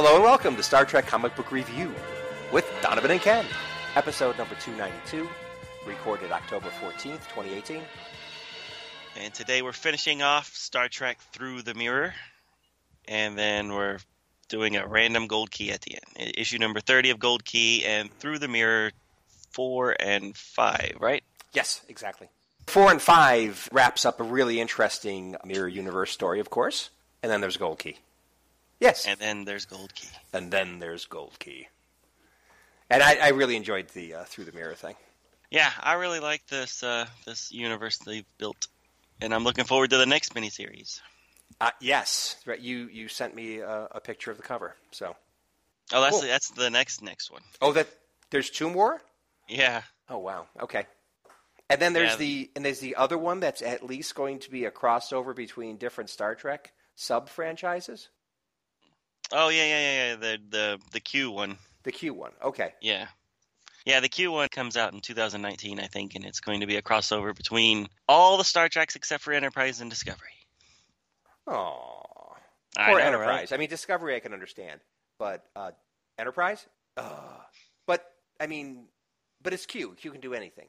Hello and welcome to Star Trek Comic Book Review with Donovan and Ken, episode number 292, recorded October 14th, 2018. And today we're finishing off Star Trek Through the Mirror, and then we're doing a random gold key at the end. Issue number 30 of Gold Key and Through the Mirror 4 and 5, right? Yes, exactly. Four and five wraps up a really interesting Mirror Universe story, of course, and then there's Gold Key. Yes. And then there's Gold Key. And then there's Gold Key. And I, I really enjoyed the uh, Through the Mirror thing. Yeah, I really like this uh, this universe they've built, and I'm looking forward to the next miniseries. Uh, yes, right. You you sent me a, a picture of the cover. So. Oh, that's Cool. the, that's the next next one. Oh, that there's two more. Yeah, Oh wow. Okay. And then there's Yeah. the and there's the other one that's at least going to be a crossover between different Star Trek sub franchises. Oh yeah, yeah, yeah, yeah. The the the Q one. The Q one. Okay. Yeah. Yeah, the Q one comes out in 2019, I think, and it's going to be a crossover between all the Star Treks except for Enterprise and Discovery. Oh. Or know, Enterprise. right? I mean, Discovery I can understand, but uh, Enterprise. Ugh. But I mean, but it's Q. Q can do anything.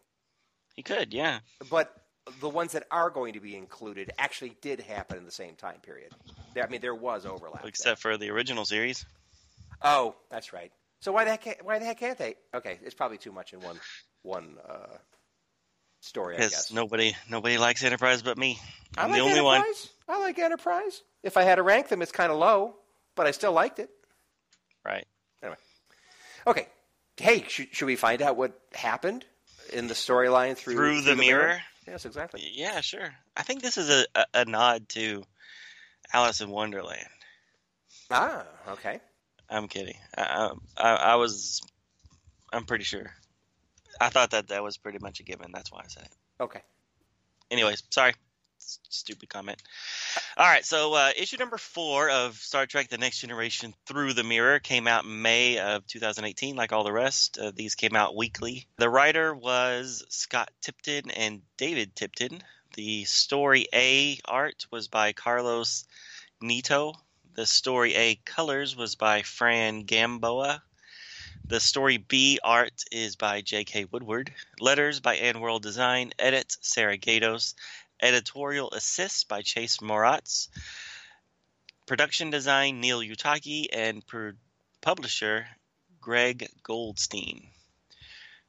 He could, yeah. But the ones that are going to be included actually did happen in the same time period. There, I mean, there was overlap. there. Except for the original series. Oh, that's right. So why the heck? Can't, why the heck can't they? Okay, it's probably too much in one one uh, story. Because guess. nobody nobody likes Enterprise but me. I I'm like the only one. Enterprise. I like Enterprise. If I had to rank them, it's kind of low, but I still liked it. Right. Anyway. Okay. Hey, should, should we find out what happened in the storyline through Through the mirror? Yes, exactly. Yeah, sure. I think this is a, a, a nod to Alice in Wonderland. Ah, okay. I'm kidding. I, I, I was. I'm pretty sure. I thought that that was pretty much a given. That's why I said it. Okay. Anyways, sorry. Stupid comment. All right, so uh, issue number four of Star Trek: The Next Generation Through the Mirror came out in May of 2018, like all the rest. Uh, these came out weekly. The writer was Scott Tipton and David Tipton. The story A art was by Carlos Nieto. The story A colors was by Fran Gamboa. The story B art is by J.K. Woodward. Letters by AndWorld Design. Edit Sarah Gaydos. Editorial assist by Chase Marotz. Production design Neil Uyetake and publisher Greg Goldstein.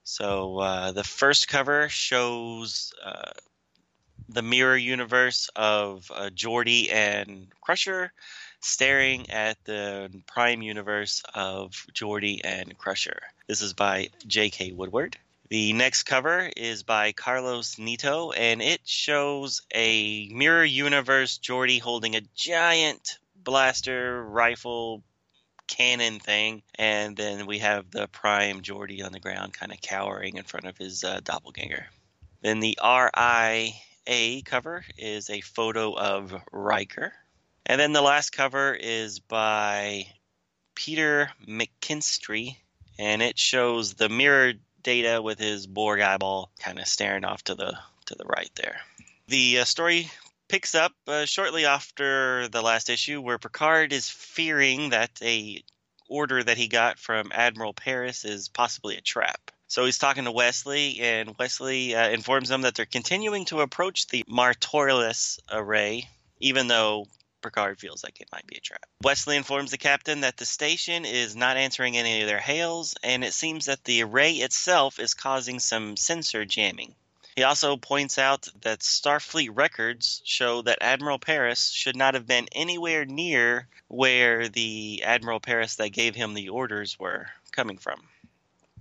So uh, the first cover shows uh, the mirror universe of uh, Geordi and Crusher staring at the prime universe of Geordi and Crusher. This is by J.K. Woodward. The next cover is by Carlos Nieto, and it shows a mirror universe Geordi holding a giant blaster rifle cannon thing, and then we have the prime Geordi on the ground, kind of cowering in front of his uh, doppelganger. Then the RIA cover is a photo of Riker. And then the last cover is by Peter McKinstry, and it shows the mirror data with his Borg eyeball kind of staring off to the to the right there. The uh, story picks up uh, shortly after the last issue, where Picard is fearing that a order that he got from Admiral Paris is possibly a trap. So he's talking to Wesley, and Wesley uh, informs him that they're continuing to approach the Martorius array, even though Picard feels like it might be a trap. Wesley informs the captain that the station is not answering any of their hails, and it seems that the array itself is causing some sensor jamming. He also points out that Starfleet records show that Admiral Paris should not have been anywhere near where the Admiral Paris that gave him the orders were coming from.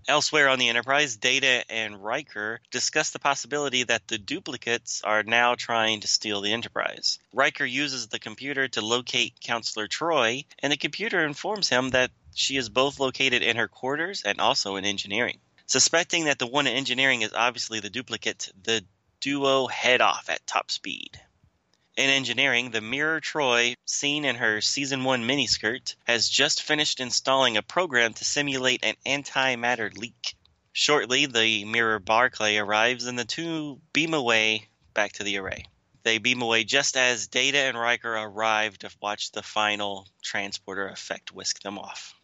Elsewhere on the Enterprise, Data and Riker discuss the possibility that the duplicates are now trying to steal the Enterprise. Riker uses the computer to locate Counselor Troi, and the computer informs him that she is both located in her quarters and also in engineering. Suspecting that the one in engineering is obviously the duplicate, the duo head off at top speed. In engineering, the Mirror Troi, seen in her season 1 miniskirt, has just finished installing a program to simulate an antimatter leak. Shortly, the Mirror Barclay arrives and the two beam away back to the array. They beam away just as Data and Riker arrive to watch the final transporter effect whisk them off.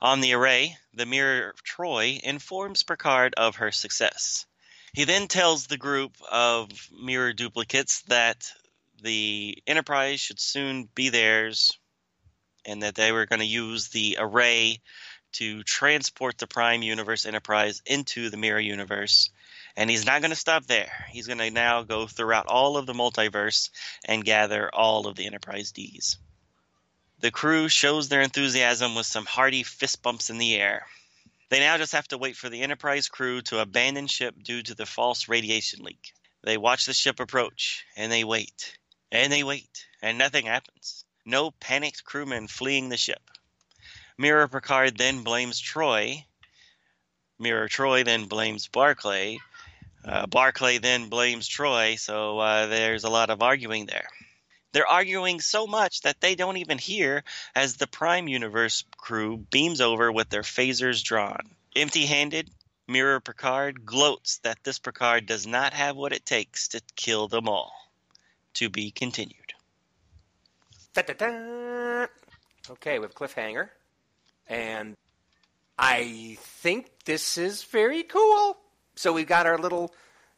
On the array, the Mirror Troi informs Picard of her success. He then tells the group of mirror duplicates that the Enterprise should soon be theirs, and that they were going to use the array to transport the Prime Universe Enterprise into the Mirror Universe. And he's not going to stop there. He's going to now go throughout all of the multiverse and gather all of the Enterprise Ds. The crew shows their enthusiasm with some hearty fist bumps in the air. They now just have to wait for the Enterprise crew to abandon ship due to the false radiation leak. They watch the ship approach, and they wait, and they wait, and nothing happens. No panicked crewmen fleeing the ship. Mirror Picard then blames Troi. Mirror Troi then blames Barclay. Uh, Barclay then blames Troi, so uh, there's a lot of arguing there. They're arguing so much that they don't even hear as the Prime Universe crew beams over with their phasers drawn. Empty handed, Mirror Picard gloats that this Picard does not have what it takes to kill them all. To be continued. Da-da-da. Okay, with cliffhanger, and I think this is very cool. So we've got our little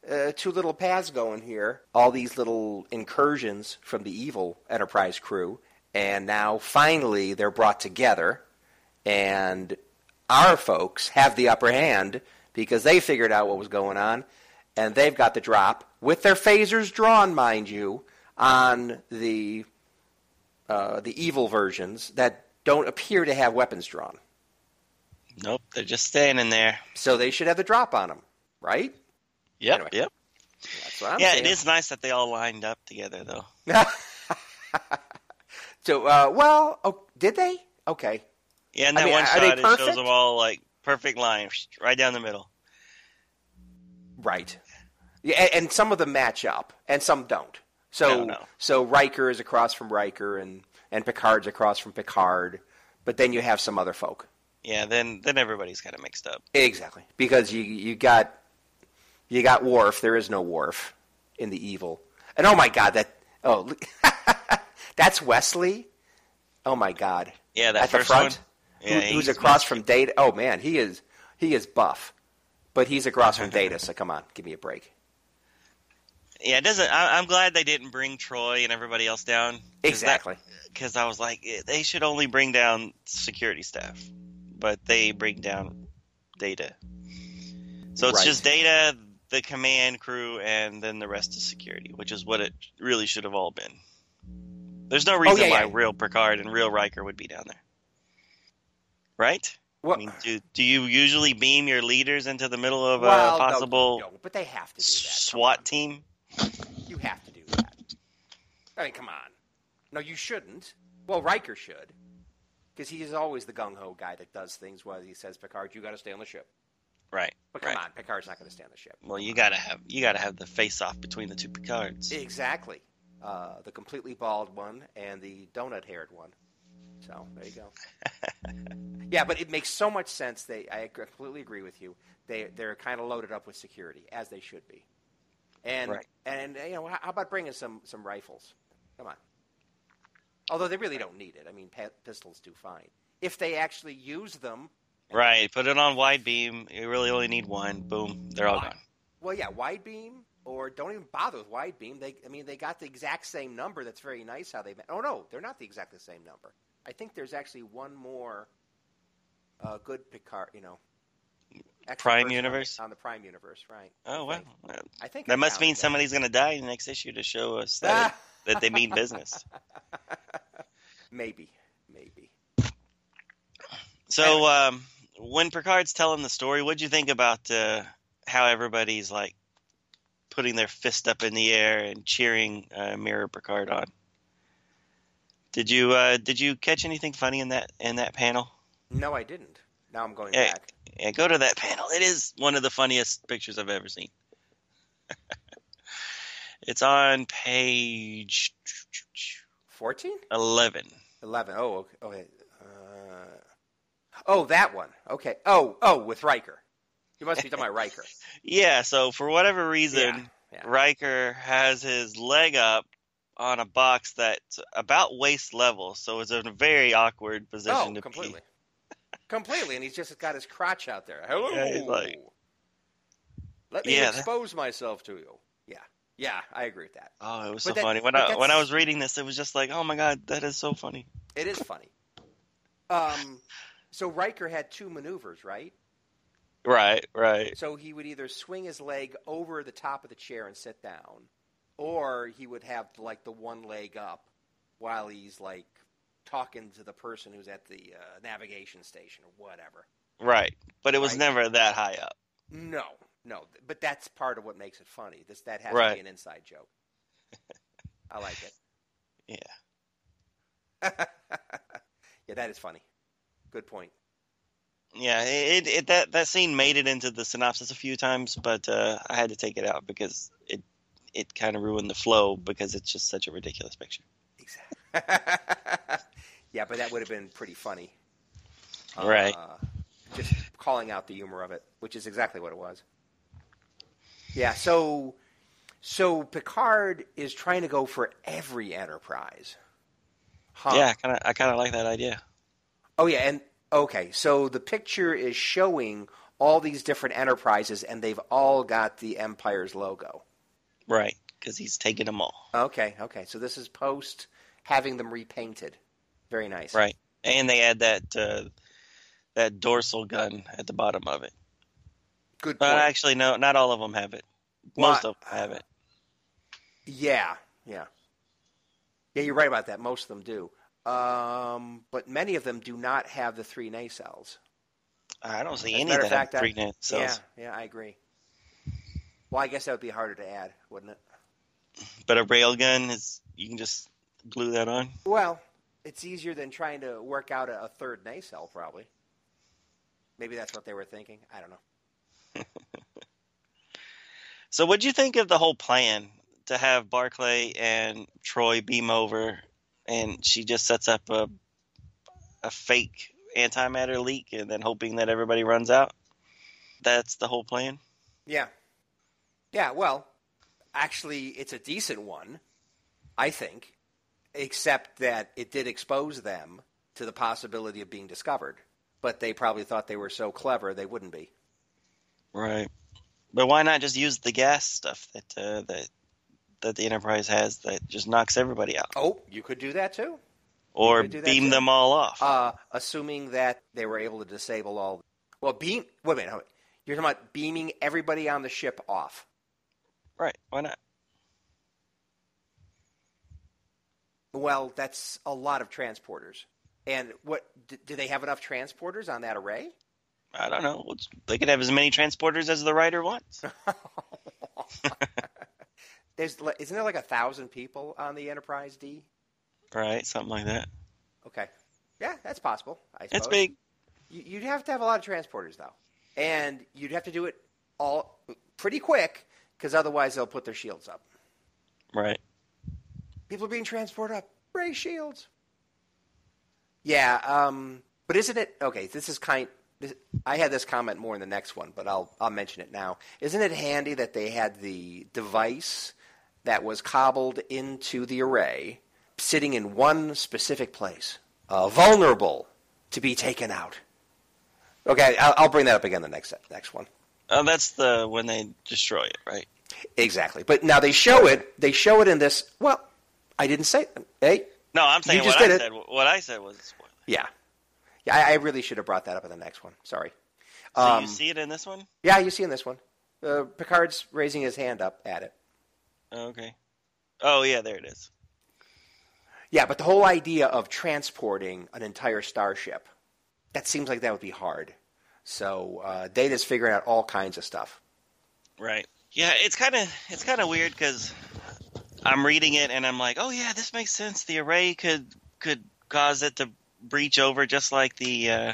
uh, two little paths going here. All these little incursions from the evil Enterprise crew, and now finally they're brought together, and our folks have the upper hand because they figured out what was going on, and they've got the drop with their phasers drawn, mind you, on the uh, the evil versions that don't appear to have weapons drawn. Nope, they're just standing there. So they should have the drop on them, right? Yep, Anyway. yep. That's what I'm yeah, saying. it is nice that they all lined up together, though. so, uh, well, oh, did they? Okay. Yeah, in I that mean, one shot, it shows them all like perfect line, right down the middle. Right. Yeah, and, and some of them match up, and some don't. So, No, no. so Riker is across from Riker, and and Picard's across from Picard, but then you have some other folk. Yeah, then then everybody's kind of mixed up. Exactly, because you you got you got Worf. There is no Worf in the evil, and oh my God, that oh that's Wesley. Oh my God, Yeah, that at the front, one. Yeah, who, who's across from Data. Oh man, he is he is buff, but he's across from Data. So come on, give me a break. Yeah, it doesn't. I, I'm glad they didn't bring Troi and everybody else down. Exactly. Because I was like, eh, they should only bring down security staff, but they bring down Data. So it's Right. just Data, the command crew, and then the rest is security, which is what it really should have all been. There's no reason Oh, yeah, why yeah. real Picard and real Riker would be down there, right? Well, I mean, do, do you usually beam your leaders into the middle of well, a possible no, but they have to do that. SWAT team? You have to do that. I mean, come on. No, you shouldn't. Well, Riker should, because he is always the gung ho guy that does things. While he says, "Picard, you got to stay on the ship." Right. But come right. on, Picard's not going to stay on the ship. Well, you gotta have you gotta have the face off between the two Picards. Exactly. Uh, the completely bald one and the donut haired one. So there you go. yeah, but it makes so much sense. They, I completely agree with you. They, they're kind of loaded up with security, as they should be. And Right. and you know, how about bringing some some rifles? Come on. Although they really don't need it. I mean, pistols do fine if they actually use them. Right. Put it on wide beam. You really only need one. Boom. They're all gone. Well, yeah, wide beam, or don't even bother with wide beam. They, I mean, they got the exact same number. That's very nice how they. Oh no, they're not the exactly same number. I think there's actually one more uh, good Picard. You know, extra Prime universe? on, the Prime universe, right? Oh I well. I think That must mean that. somebody's gonna die in the next issue to show us that that they mean business. maybe, maybe. So um, when Picard's telling the story, what'd you think about uh, how everybody's like putting their fist up in the air and cheering uh, Mirror Picard on? Did you uh, did you catch anything funny in that in that panel? No, I didn't. Now I'm going back. Yeah, go to that panel. It is one of the funniest pictures I've ever seen. it's on page 14? eleven. 11. Oh, okay. okay. Uh, oh, that one. Okay. Oh, oh, with Riker. You must be talking about Riker. Yeah, so for whatever reason, Yeah, yeah. Riker has his leg up on a box that's about waist level, so it's in a very awkward position Oh, to completely. Completely. And he's just got his crotch out there. Hello. Yeah, like- Let me Yeah, that- expose myself to you. Yeah. Yeah, I agree with that. Oh, it was But so that- funny when I when I was reading this. It was just like, oh my god, that is so funny. It is funny. Um, so Riker had two maneuvers, right? Right, right, So he would either swing his leg over the top of the chair and sit down, or he would have like the one leg up while he's like talking to the person who's at the uh, navigation station or whatever. right. But it was Right. never that high up. No, no, but that's part of what makes it funny. This that has to be an inside joke. I like it. Yeah. yeah, that is funny. Good point. Yeah, it, it that that scene made it into the synopsis a few times, but uh, I had to take it out because it it kind of ruined the flow because it's just such a ridiculous picture. Exactly. yeah, but that would have been pretty funny. Right. Uh, just calling out the humor of it, which is exactly what it was. Yeah, so so Picard is trying to go for every enterprise. Huh. Yeah, kind of I kind of like that idea. Oh yeah, and okay, so the picture is showing all these different enterprises and they've all got the Empire's logo. Right, because he's taking them all. Okay, okay. So this is post having them repainted. Very nice. Right, and they add that uh, that dorsal gun at the bottom of it. Good But point. actually, no, not all of them have it. Most of them have it. Yeah, yeah. Yeah, you're right about that. Most of them do. Um, but many of them do not have the three nacelles. I don't see As any that of have fact, three net cells. Yeah, yeah, I agree. Well, I guess that would be harder to add, wouldn't it? But a rail gun is you can just glue that on. Well, it's easier than trying to work out a, a third nacelle, probably. Maybe that's what they were thinking. I don't know. So, what'd you think of the whole plan to have Barclay and Troi beam over, and she just sets up a a fake antimatter leak, and then hoping that everybody runs out? That's the whole plan. Yeah. Yeah, well, actually, it's a decent one, I think, except that it did expose them to the possibility of being discovered. But they probably thought they were so clever they wouldn't be. Right. But why not just use the gas stuff that uh, that that the Enterprise has that just knocks everybody out, Oh, you could do that too. or could do that beam too. them all off? Uh, assuming that they were able to disable all. Well, beam. Wait a minute. wait. You're talking about beaming everybody on the ship off. right. Why not? Well, that's a lot of transporters. And what do they have enough transporters on that array? I don't know. They could have as many transporters as the writer wants. There's, isn't there like a thousand people on the Enterprise D? right. Something like that. Okay, yeah, that's possible. I suppose. That's big. You'd have to have a lot of transporters though, and you'd have to do it all pretty quick because otherwise they'll put their shields up. Right. People are being transported up. Ray shields. Yeah, um, but isn't it okay? This is kind. This, I had this comment more in the next one, but I'll I'll mention it now. Isn't it handy that they had the device that was cobbled into the array, sitting in one specific place, uh, vulnerable to be taken out? Okay, I'll, I'll bring that up again the next next one. Oh, that's the when they destroy it, right? Exactly. But now they show it. They show it in this. Well, I didn't say. Hey, No, I'm saying what I said. What I said was a spoiler. Yeah. Yeah, I, I really should have brought that up in the next one. Sorry. So Um, you see it in this one? Yeah, you see in this one. Uh, Picard's raising his hand up at it. Oh, okay. Oh yeah, there it is. Yeah, but the whole idea of transporting an entire starship, that seems like that would be hard. So uh, Data's figuring out all kinds of stuff. Right. Yeah, it's kind of it's kind of weird because I'm reading it and I'm like, oh yeah, this makes sense. The array could could cause it to breach over just like the uh,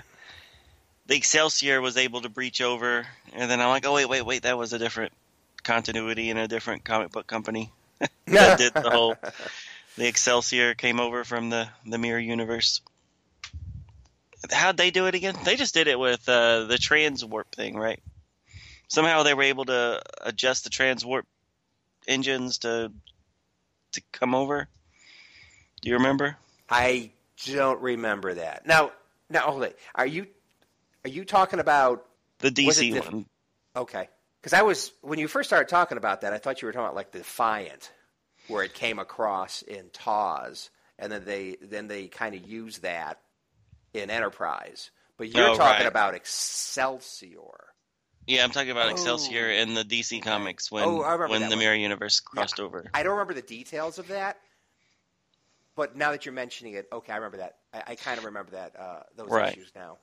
the Excelsior was able to breach over. And then I'm like, oh wait, wait, wait, that was a different continuity in a different comic book company that did the whole. The Excelsior came over from the the mirror universe. How'd they do it again? They just did it with uh, the transwarp thing, right? Somehow they were able to adjust the trans warp engines to to come over. Do you remember? I don't remember that. Now, now hold it. Are you are you talking about The DC diff- one. okay? Because I was when you first started talking about that, I thought you were talking about like Defiant, where it came across in TOS, and then they then they kind of used that in Enterprise. But you're Oh, talking right. about Excelsior. Yeah, I'm talking about Oh. Excelsior in the DC comics when Oh, when the one. mirror universe crossed over. I don't remember the details of that, but now that you're mentioning it, okay, I remember that. I, I kind of remember that uh, those Right. issues now.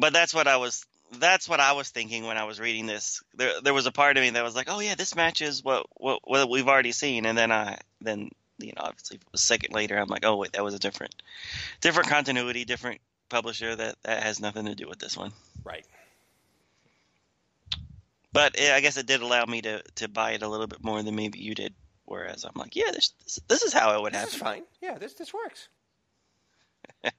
But that's what I was that's what I was thinking when I was reading this. There there was a part of me that was like, "Oh yeah, this matches what what what we've already seen." And then I then you know, obviously a second later I'm like, "Oh wait, that was a different different continuity, different publisher that that has nothing to do with this one." Right. But eh, I guess it did allow me to to buy it a little bit more than maybe you did. Whereas I'm like, yeah, this this, this is how it would This happen. is fine. Yeah, this this works.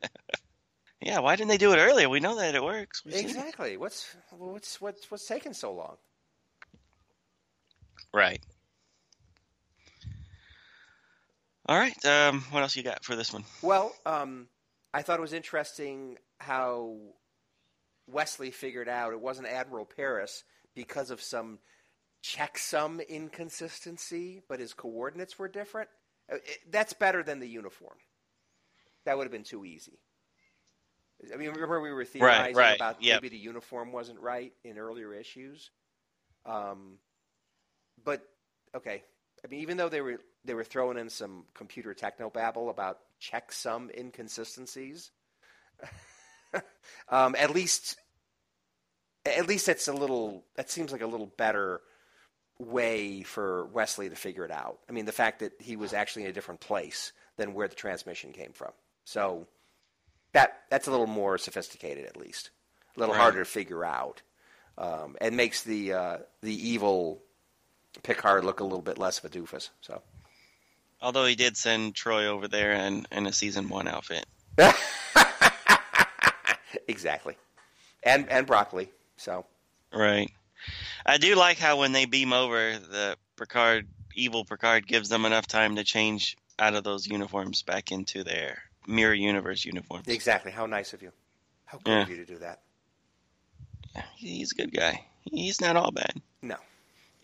Yeah, why didn't they do it earlier? We know that it works. It. Exactly. What's what's what's what's taking so long? Right. All right. Um, what else you got for this one? Well, um, I thought it was interesting how Wesley figured out it wasn't Admiral Paris because of some checksum inconsistency, but his coordinates were different. Uh, that's better than the uniform. That would have been too easy. I mean, remember we were theorizing right, about yep. maybe the uniform wasn't right in earlier issues. Um, but okay, I mean, even though they were they were throwing in some computer techno babble about checksum inconsistencies, um, at least at least it's a little that seems like a little better way for Wesley to figure it out. I mean, the fact that he was actually in a different place than where the transmission came from. So that that's a little more sophisticated, at least, a little Right. harder to figure out, um, and makes the uh, the evil Picard look a little bit less of a doofus. So Although he did send Troi over there in, in a season one outfit. exactly, and and broccoli. So Right. I do like how when they beam over, the Picard, evil Picard, gives them enough time to change out of those uniforms back into their mirror universe uniforms. exactly, how nice of you. How good Yeah. of you to do that. Yeah, he's a good guy. He's not all bad. No.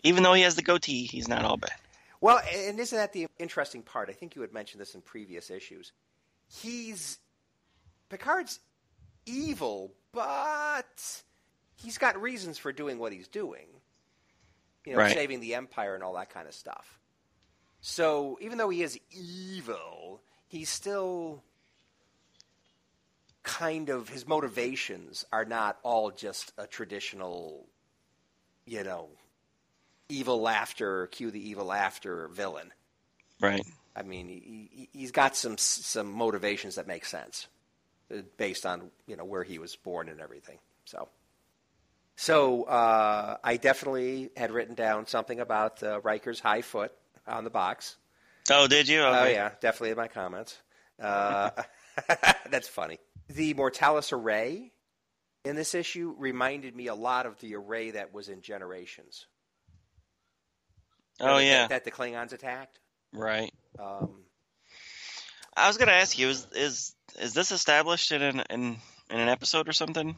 Even though he has the goatee, he's not all bad. Well, and isn't that the interesting part? I think you had mentioned this in previous issues. He's Picard's evil, but he's got reasons for doing what he's doing. You know, Right. saving the empire and all that kind of stuff. So, even though he is evil, he's still kind of his motivations are not all just a traditional, you know, evil laughter, cue the evil laughter villain. Right. I mean, he, he- he's got some some motivations that make sense uh, based on you know where he was born and everything. So, so uh, I definitely had written down something about uh, Riker's high foot on the box. Oh, did you? Oh yeah, definitely in my comments. Uh, that's funny. The Mortalis array in this issue reminded me a lot of the array that was in Generations. Oh That- yeah. that the Klingons attacked. Right. Um, I was gonna ask you: is is is this established in an in, in an episode or something?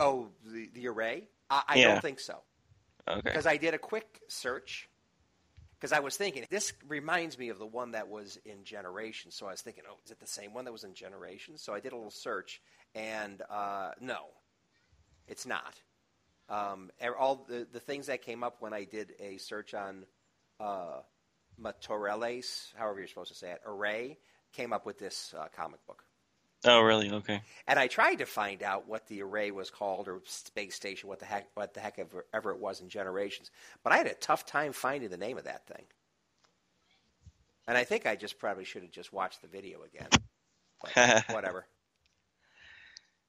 Oh, the the array? I, I Yeah. don't think so Okay. because I did a quick search because I was thinking this reminds me of the one that was in Generations. So I was thinking, oh, is it the same one that was in Generations? So I did a little search, and uh, no, it's not. Um, all the the things that came up when I did a search on uh, Matoreles, however you're supposed to say it, array, came up with this uh, comic book. Oh, really? Okay. And I tried to find out what the array was called or space station, what the heck, what the heck ever, ever it was in Generations. But I had a tough time finding the name of that thing. And I think I just probably should have just watched the video again. But whatever.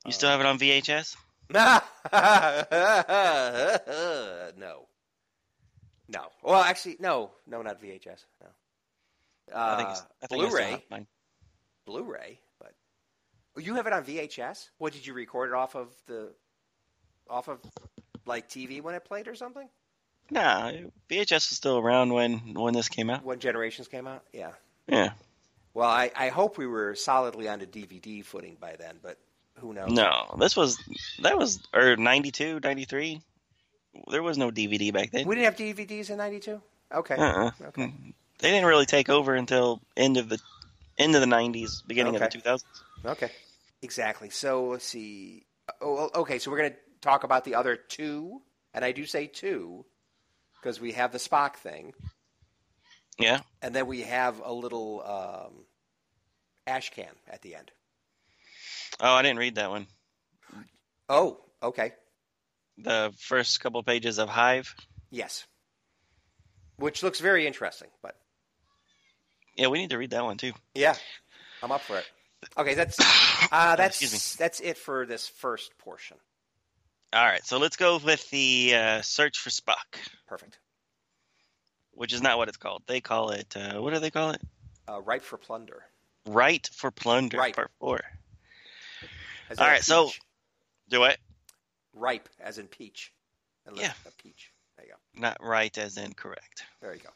You still have it on VHS? no. No. Well, actually, no. No, not VHS. No. I think, Uh, it's- I think I Blu-ray. have. Blu-ray, oh, you have it on VHS. What did you record it off of the, off of like TV when it played or something? Nah, VHS was still around when when this came out. When Generations came out? Yeah. Yeah. Well, I, I hope we were solidly on a DVD footing by then, but who knows? No, this was that was or 92, 93. There was no DVD back then. We didn't have DVDs in '92. Okay. Uh-uh. Okay. They didn't really take over until end of the end of the 90s, beginning of the 2000s. Okay. Exactly. So let's see. Oh, okay. So we're going to talk about the other two, and I do say two because we have the Spock thing, Yeah. and then we have a little um, ash can at the end. Oh, I didn't read that one. Oh, okay. The first couple pages of Hive. Yes. Which looks very interesting, but Yeah, we need to read that one too. yeah, I'm up for it. Okay, that's uh, that's that's it for this first portion. All right, so let's go with the uh, search for Spock, Perfect. which is not what it's called. They call it uh, what do they call it? Uh, ripe for plunder. Right for plunder. Right. Part four. All in so- Do it. ripe as in peach. Yeah. A peach. There you go. Not right as in correct. There you go.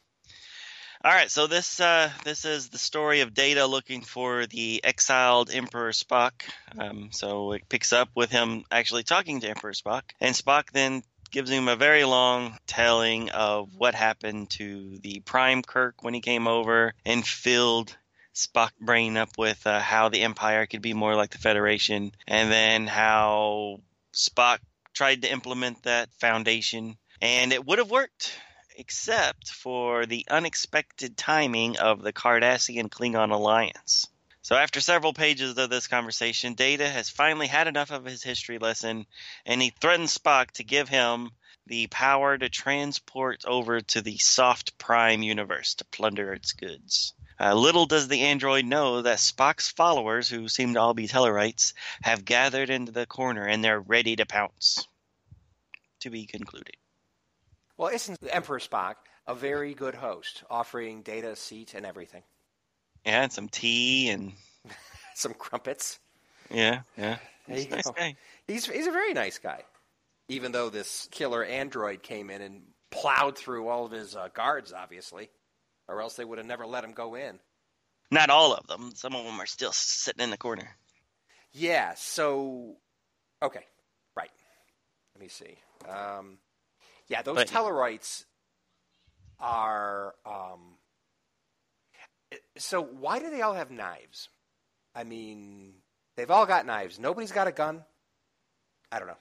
All right, so this uh, this is the story of Data looking for the exiled Emperor Spock. Um, so it picks up with him actually talking to Emperor Spock, and Spock then gives him a very long telling of what happened to the Prime Kirk when he came over and filled Spock brain up with uh, how the Empire could be more like the Federation, and then how Spock tried to implement that foundation, and it would have worked except for the unexpected timing of the Cardassian Klingon alliance. So, after several pages of this conversation, Data has finally had enough of his history lesson, and he threatens Spock to give him the power to transport over to the soft prime universe to plunder its goods. Uh, little does the android know that Spock's followers, who seem to all be Tellarites, have gathered into the corner and they're ready to pounce. To be concluded. Well, isn't Emperor Spock a very good host, offering Data a seat and everything? Yeah, and some tea and Some crumpets. yeah, yeah. He's nice guy. He's he's a very nice guy, even though this killer android came in and plowed through all of his uh, guards, obviously, or else they would have never let him go in. Not all of them. Some of them are still sitting in the corner. Yeah. So, okay, right. Let me see. Um, yeah, those But- Tellarites are. Um, so why do they all have knives? I mean, they've all got knives. Nobody's got a gun. I don't know.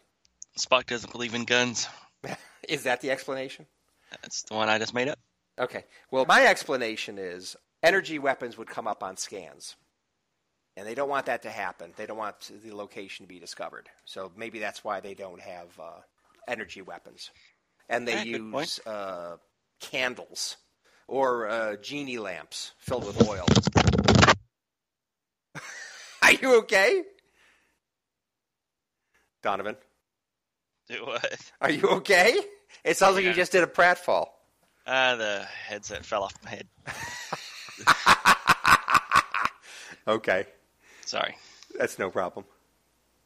Spock doesn't believe in guns. Is that the explanation? That's the one I just made up. Okay. Well, my explanation is energy weapons would come up on scans. And they don't want that to happen. They don't want the location to be discovered. So maybe that's why they don't have uh, energy weapons. And they Yeah, use uh, candles or uh, genie lamps filled with oil. Are you okay? Donovan, Do what? are you okay? It sounds like you just did a pratfall. Ah, the headset fell off my head. okay. Sorry. That's no problem.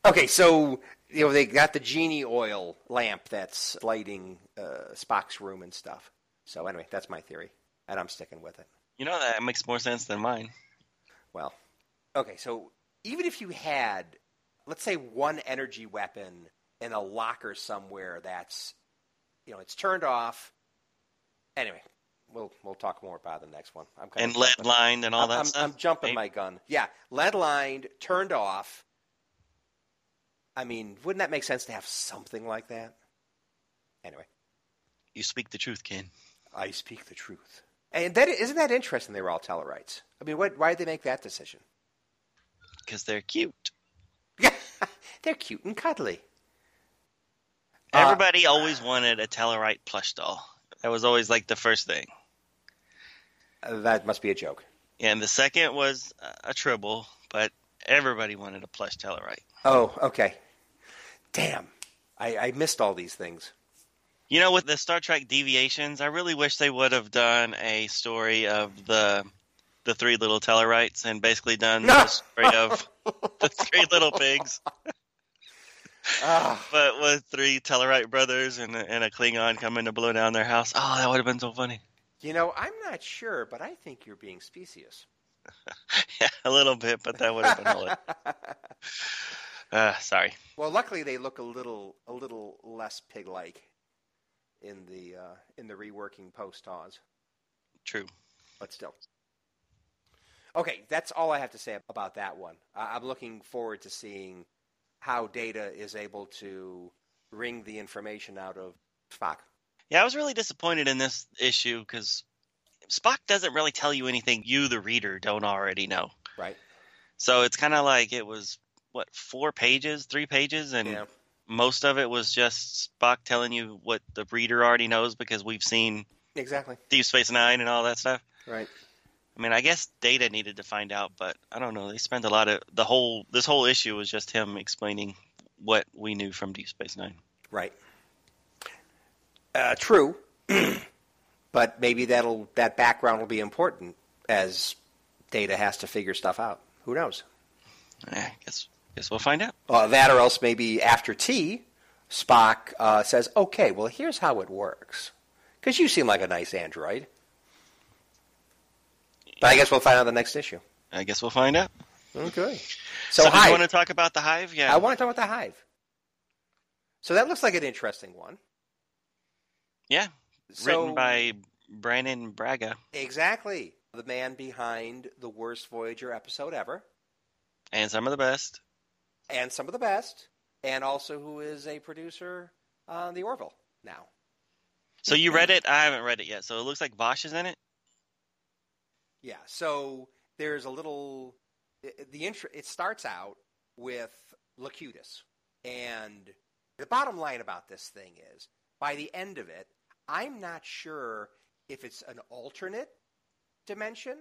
Okay, so you know they got the genie oil lamp that's lighting uh, Spock's room and stuff. So anyway, that's my theory, and I'm sticking with it. You know that makes more sense than mine. Well, okay, so even if you had, let's say, one energy weapon in a locker somewhere that's, you know, it's turned off. Anyway, we'll we'll talk more about the next one. I'm kind And lead lined and all I'm, that I'm, stuff. I'm jumping Maybe- my gun. Yeah, lead lined, turned off. I mean, wouldn't that make sense to have something like that? Anyway, You speak the truth, Ken. I speak the truth. And that isn't that interesting? They were all Tellarites. I mean, what, why did they make that decision? because they're cute. Yeah, They're cute and cuddly. Uh, Everybody always wanted a Tellarite plush doll. That was always like the first thing. Uh, that must be a joke. And the second was a Tribble, but everybody wanted a plush Tellarite. Oh, okay. Damn. I, I missed all these things. You know, with the Star Trek deviations, I really wish they would have done a story of the the three little Tellarites and basically done the story of the three little pigs. Ah. But with three Tellarite brothers and a, and a Klingon coming to blow down their house. Oh, that would have been so funny. You know, I'm not sure, but I think you're being specious. yeah, a little bit, but that would have been hilarious. Uh, sorry. Well, luckily they look a little a little less pig-like in the uh, in the reworking post Oz, True. but still. Okay, that's all I have to say about that one. I- I'm looking forward to seeing how Data is able to wring the information out of Spock. Yeah, I was really disappointed in this issue because Spock doesn't really tell you anything you, the reader, don't already know. Right? So it's kind of like it was what four pages, three pages, and Yeah. most of it was just Spock telling you what the reader already knows because we've seen Exactly. Deep Space Nine and all that stuff. Right. I mean, I guess Data needed to find out, but I don't know. They spent a lot of the whole this whole issue was just him explaining what we knew from Deep Space Nine. Right. Uh, true, but maybe that'll that background will be important as Data has to figure stuff out. Who knows? Eh, guess guess we'll find out. Uh, that or else maybe after tea, Spock uh, says, "Okay, well here's how it works," because you seem like a nice android. But I guess we'll find out the next issue. I guess we'll find out. Okay. So, So, you want to talk about the Hive? Yeah. I want to talk about the hive. So that looks like an interesting one. yeah. So, Written by Brannon Braga exactly the man behind the worst Voyager episode ever. and some of the best. And some of the best, and also who is a producer on the Orville now. So you read it? I haven't read it yet. So it looks like Vash is in it. Yeah, so there's a little the intro. It starts out with Locutus, and the bottom line about this thing is, by the end of it, I'm not sure if it's an alternate dimension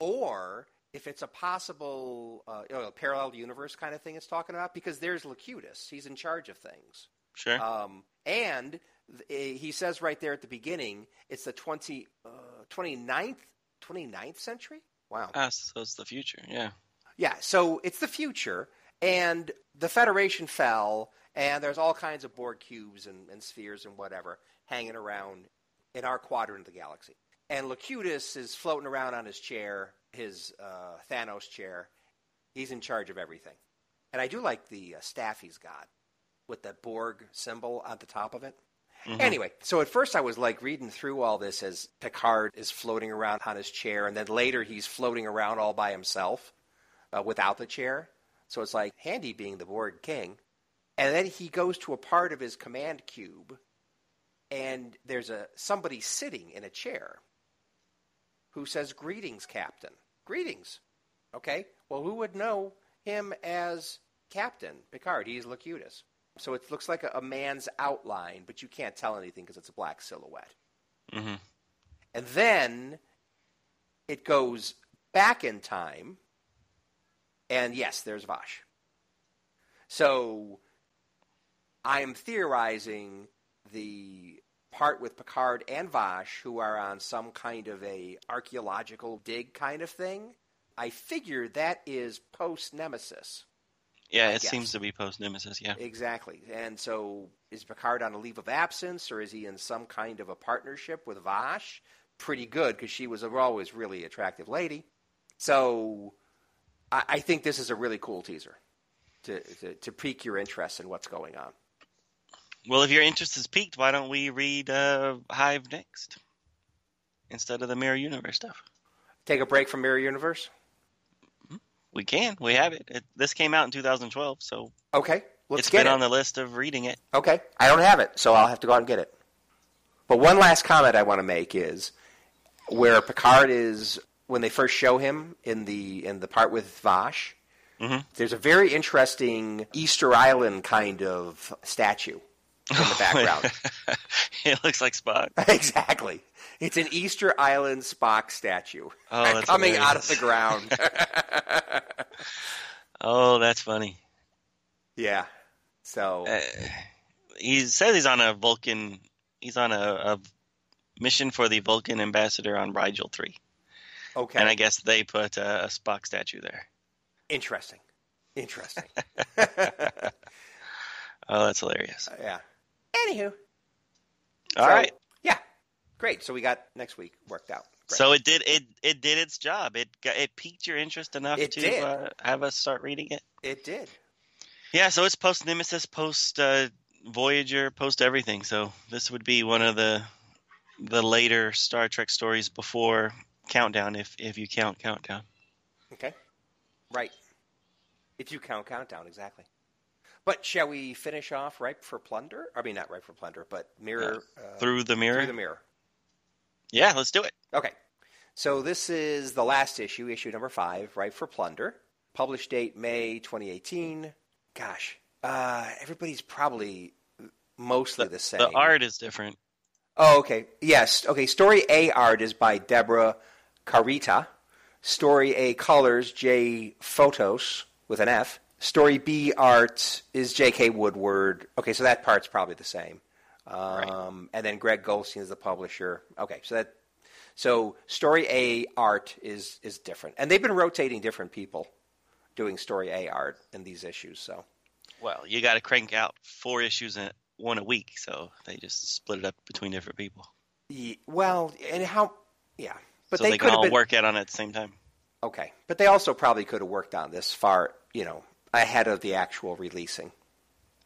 or if it's a possible uh, you know, parallel universe kind of thing it's talking about because there's Locutus. He's in charge of things. Sure. Um, and th- he says right there at the beginning, it's the 20, uh, 29th, 29th century? Wow. ah, so it's the future. Yeah. Yeah, so it's the future, and the Federation fell, and there's all kinds of Borg cubes and, and spheres and whatever hanging around in our quadrant of the galaxy. And Locutus is floating around on his chair, his uh, Thanos chair. He's in charge of everything. And I do like the uh, staff he's got with the Borg symbol on the top of it. Mhm. Anyway, so at first I was like reading through all this as Picard is floating around on his chair, and then later he's floating around all by himself uh, without the chair. So it's like Handy being the Borg king. And then he goes to a part of his command cube, and there's a somebody sitting in a chair who says, Greetings, Captain. Greetings. Okay, well, who would know him as Captain Picard? He's Locutus. So it looks like a, a man's outline, but you can't tell anything because it's a black silhouette. hmm And then it goes back in time, and yes, there's Vash. So I'm theorizing the part with Picard and Vash, who are on some kind of a archaeological dig kind of thing. I figure that is post Nemesis. Yeah, I it guess. seems to be post Nemesis. Yeah. Exactly. And so is Picard on a leave of absence or is he in some kind of a partnership with Vash? Pretty good because she was a always really attractive lady. So I, I think this is a really cool teaser to, to, to pique your interest in what's going on. Well, if your interest is piqued, why don't we read uh, Hive next instead of the Mirror Universe stuff? Take a break from Mirror Universe? We can. We have it. it this came out in 2012, so Okay. Let's it's get been it. on the list of reading it. Okay. I don't have it, so I'll have to go out and get it. But one last comment I want to make is where Picard is when they first show him in the in the part with Vash, Mhm. There's a very interesting Easter Island kind of statue in the background. it looks like Spock. exactly. It's an Easter Island Spock statue Oh, that's coming out of the ground. Oh, that's funny. yeah. So Uh, he says he's on a Vulcan. He's on a, a mission for the Vulcan ambassador on Rigel Three, okay. and I guess they put a, a Spock statue there. Interesting. Interesting. Oh, that's hilarious. yeah. Anywho. All so, right. Yeah. Great. So we got next week worked out. Great. So it did it it did its job. It got, it piqued your interest enough It to. Uh, have us start reading it. it did. Yeah, so it's post Nemesis, post uh, Voyager, post everything. So this would be one of the the later Star Trek stories before Countdown, if if you count Countdown. Okay. Right. If you count countdown, exactly. But shall we finish off Ripe for Plunder? I mean, not Ripe for Plunder, but Mirror. Uh, Through the mirror. Through the Mirror. Yeah, let's do it. Okay. So this is the last issue, issue number five, Ripe for Plunder. Published date May 2018. Gosh, uh, everybody's probably mostly the, same. The art is different. Oh, okay. Yes. Okay. Story A art is by Debora Carita. Story A colors Jay Fotos with an F. Story B art is J.K. Woodward. Okay, so that part's probably the same. Um, And then Greg Goldstein is the publisher. Okay, so that so story A art is is different, and they've been rotating different people doing story A art in these issues. So Well, you got to crank out four issues in one a week, so they just split it up between different people, Ye- well, and how? Yeah, but so they, they, could all been work out on it at the same time. Okay, but they also probably could have worked on this far, you know, ahead of the actual releasing.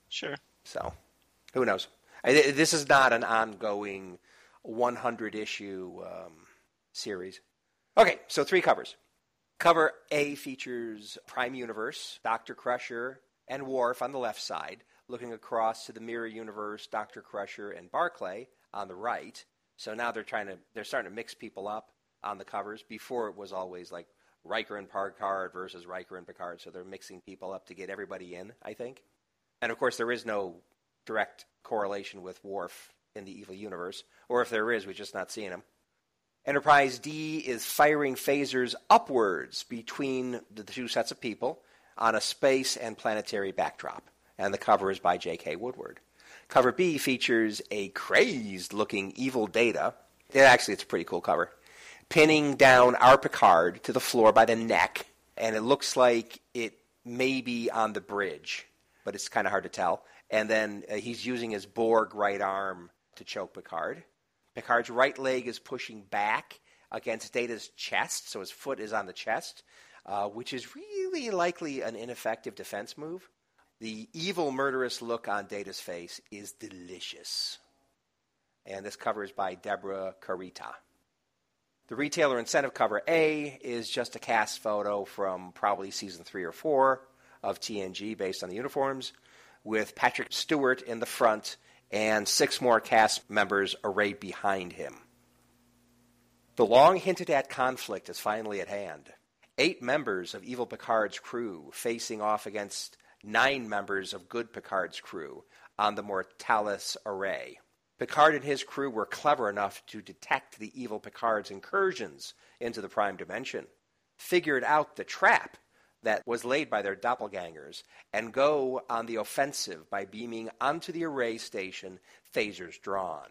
Sure. So, who knows? I- This is not an ongoing 100 issue um, series. Okay, so three covers. Cover A features Prime Universe, Doctor Crusher, and Worf on the left side, looking across to the Mirror Universe, Doctor Crusher, and Barclay on the right. So now they're trying to they're starting to mix people up on the covers. Before it was always like Riker and Picard versus Riker and Picard, so they're mixing people up to get everybody in. I think. And of course, there is no direct correlation with Worf in the evil universe, or if there is, we're just not seeing him. Enterprise D is firing phasers upwards between the two sets of people on a space and planetary backdrop, and the cover is by J.K. Woodward. Cover B features a crazed-looking evil Data. Actually, it's a pretty cool cover. Pinning down our Picard to the floor by the neck, and it looks like it may be on the bridge, but it's kind of hard to tell. And then uh, he's using his Borg right arm to choke Picard. Picard's right leg is pushing back against Data's chest, so his foot is on the chest, uh, which is really likely an ineffective defense move. The evil, murderous look on Data's face is delicious. And this cover is by Debora Carita. The retailer incentive cover A is just a cast photo from probably season three or four of TNG based on the uniforms, with Patrick Stewart in the front and six more cast members arrayed behind him. The long hinted at conflict is finally at hand. Eight members of Evil Picard's crew facing off against nine members of Good Picard's crew on the Mortalis array. Picard and his crew were clever enough to detect the Evil Picard's incursions into the Prime Dimension, figured out the trap that was laid by their doppelgangers, and go on the offensive by beaming onto the array station phasers drawn.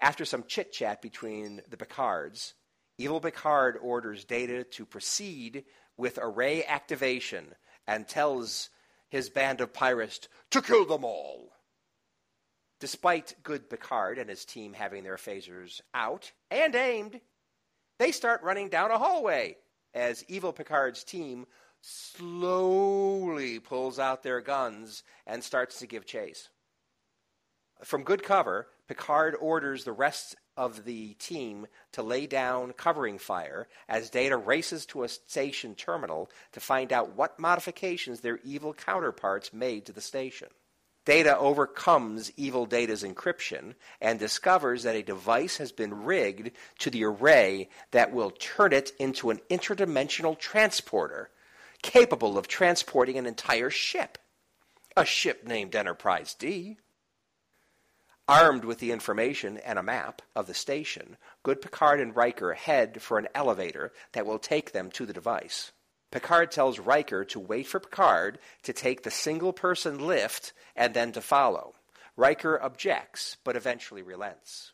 After some chit chat between the Picards, Evil Picard orders Data to proceed with array activation and tells his band of pirates to kill them all. Despite good Picard and his team having their phasers out and aimed, they start running down a hallway as Evil Picard's team slowly pulls out their guns and starts to give chase. From good cover, Picard orders the rest of the team to lay down covering fire as Data races to a station terminal to find out what modifications their evil counterparts made to the station. Data overcomes evil Data's encryption and discovers that a device has been rigged to the array that will turn it into an interdimensional transporter capable of transporting an entire ship. A ship named Enterprise D. Armed with the information and a map of the station, Good Picard and Riker head for an elevator that will take them to the device. Picard tells Riker to wait for Picard to take the single person lift and then to follow. Riker objects, but eventually relents.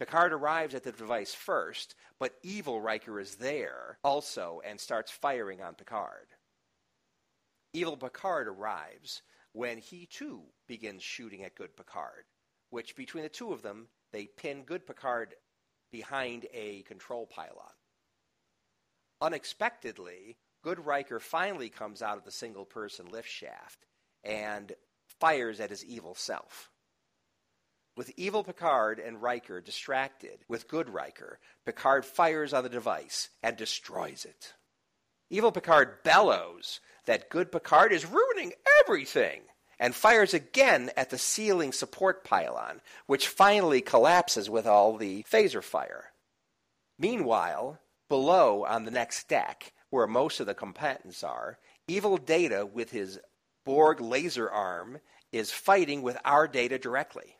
Picard arrives at the device first, but evil Riker is there also and starts firing on Picard. Evil Picard arrives when he too begins shooting at Good Picard, which between the two of them, they pin Good Picard behind a control pylon. Unexpectedly, Good Riker finally comes out of the single person lift shaft and fires at his evil self. With evil Picard and Riker distracted with good Riker, Picard fires on the device and destroys it. Evil Picard bellows that good Picard is ruining everything and fires again at the ceiling support pylon, which finally collapses with all the phaser fire. Meanwhile, below on the next deck, where most of the combatants are, Evil Data with his Borg laser arm is fighting with our data directly.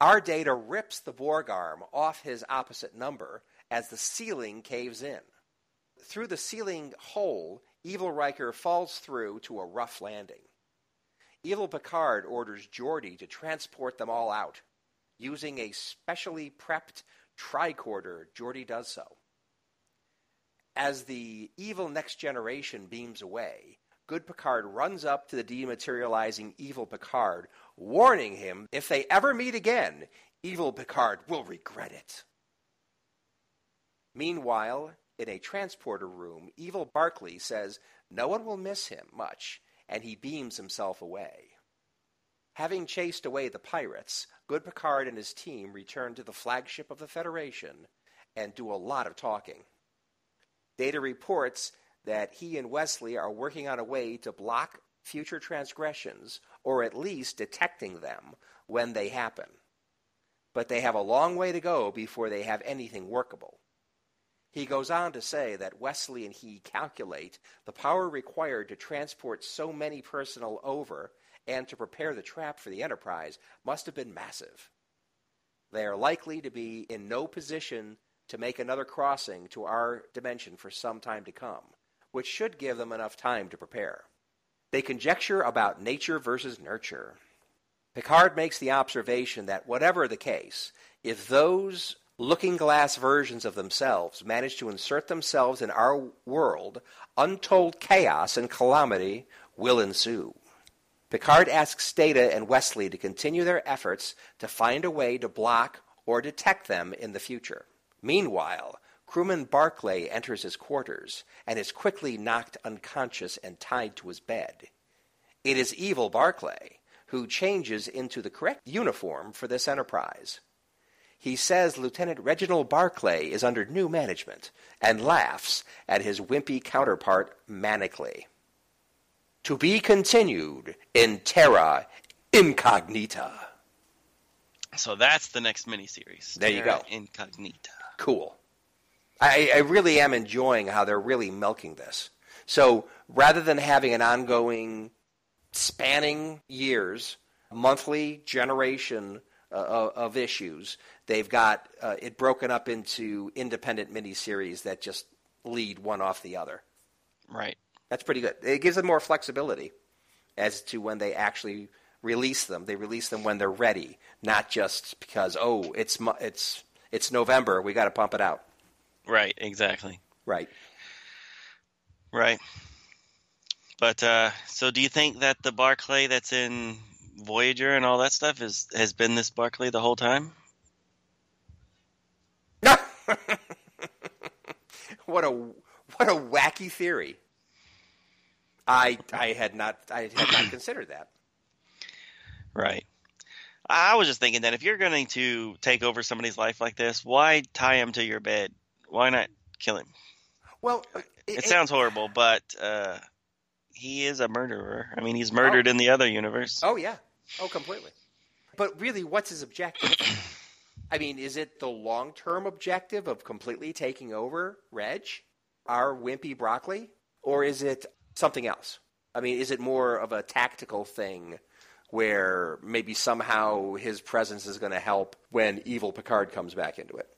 Our data rips the Borg arm off his opposite number as the ceiling caves in. Through the ceiling hole, Evil Riker falls through to a rough landing. Evil Picard orders Geordi to transport them all out. Using a specially prepped tricorder, Geordi does so. As the evil next generation beams away, Good Picard runs up to the dematerializing Evil Picard, warning him if they ever meet again, Evil Picard will regret it. Meanwhile, in a transporter room, Evil Barclay says no one will miss him much, and he beams himself away. Having chased away the pirates, Good Picard and his team return to the flagship of the Federation and do a lot of talking. Data reports that he and Wesley are working on a way to block future transgressions, or at least detecting them when they happen. But they have a long way to go before they have anything workable. He goes on to say that Wesley and he calculate the power required to transport so many personnel over and to prepare the trap for the Enterprise must have been massive. They are likely to be in no position to make another crossing to our dimension for some time to come, which should give them enough time to prepare. They conjecture about nature versus nurture. Picard makes the observation that whatever the case, if those looking glass versions of themselves manage to insert themselves in our world, untold chaos and calamity will ensue. Picard asks Data and Wesley to continue their efforts to find a way to block or detect them in the future. Meanwhile, crewman Barclay enters his quarters and is quickly knocked unconscious and tied to his bed. It is evil Barclay who changes into the correct uniform for this enterprise. He says Lieutenant Reginald Barclay is under new management and laughs at his wimpy counterpart manically. To be continued in Terra Incognita. So that's the next miniseries. There you go. Incognita. Cool. I, I really am enjoying how they're really milking this. So rather than having an ongoing, spanning years, monthly generation uh, of, issues, they've got uh, it broken up into independent miniseries that just lead one off the other. Right. That's pretty good. It gives them more flexibility as to when they actually release them. They release them when they're ready, not just because oh, it's it's it's November, we got to pump it out. Right. Exactly. Right. Right. But uh, so, do you think that the Barclay that's in Voyager and all that stuff is has been this Barclay the whole time? No. what a what a wacky theory. I I had not I had not considered that. Right. I was just thinking that if you're going to take over somebody's life like this, why tie him to your bed? Why not kill him? Well, It, sounds horrible, but uh, he is a murderer. I mean, he's murdered in the other universe. Oh yeah. Oh, completely. But really, what's his objective? I mean, is it the long-term objective of completely taking over Reg, our wimpy broccoli, or is it something else? I mean, is it more of a tactical thing where maybe somehow his presence is going to help when evil Picard comes back into it?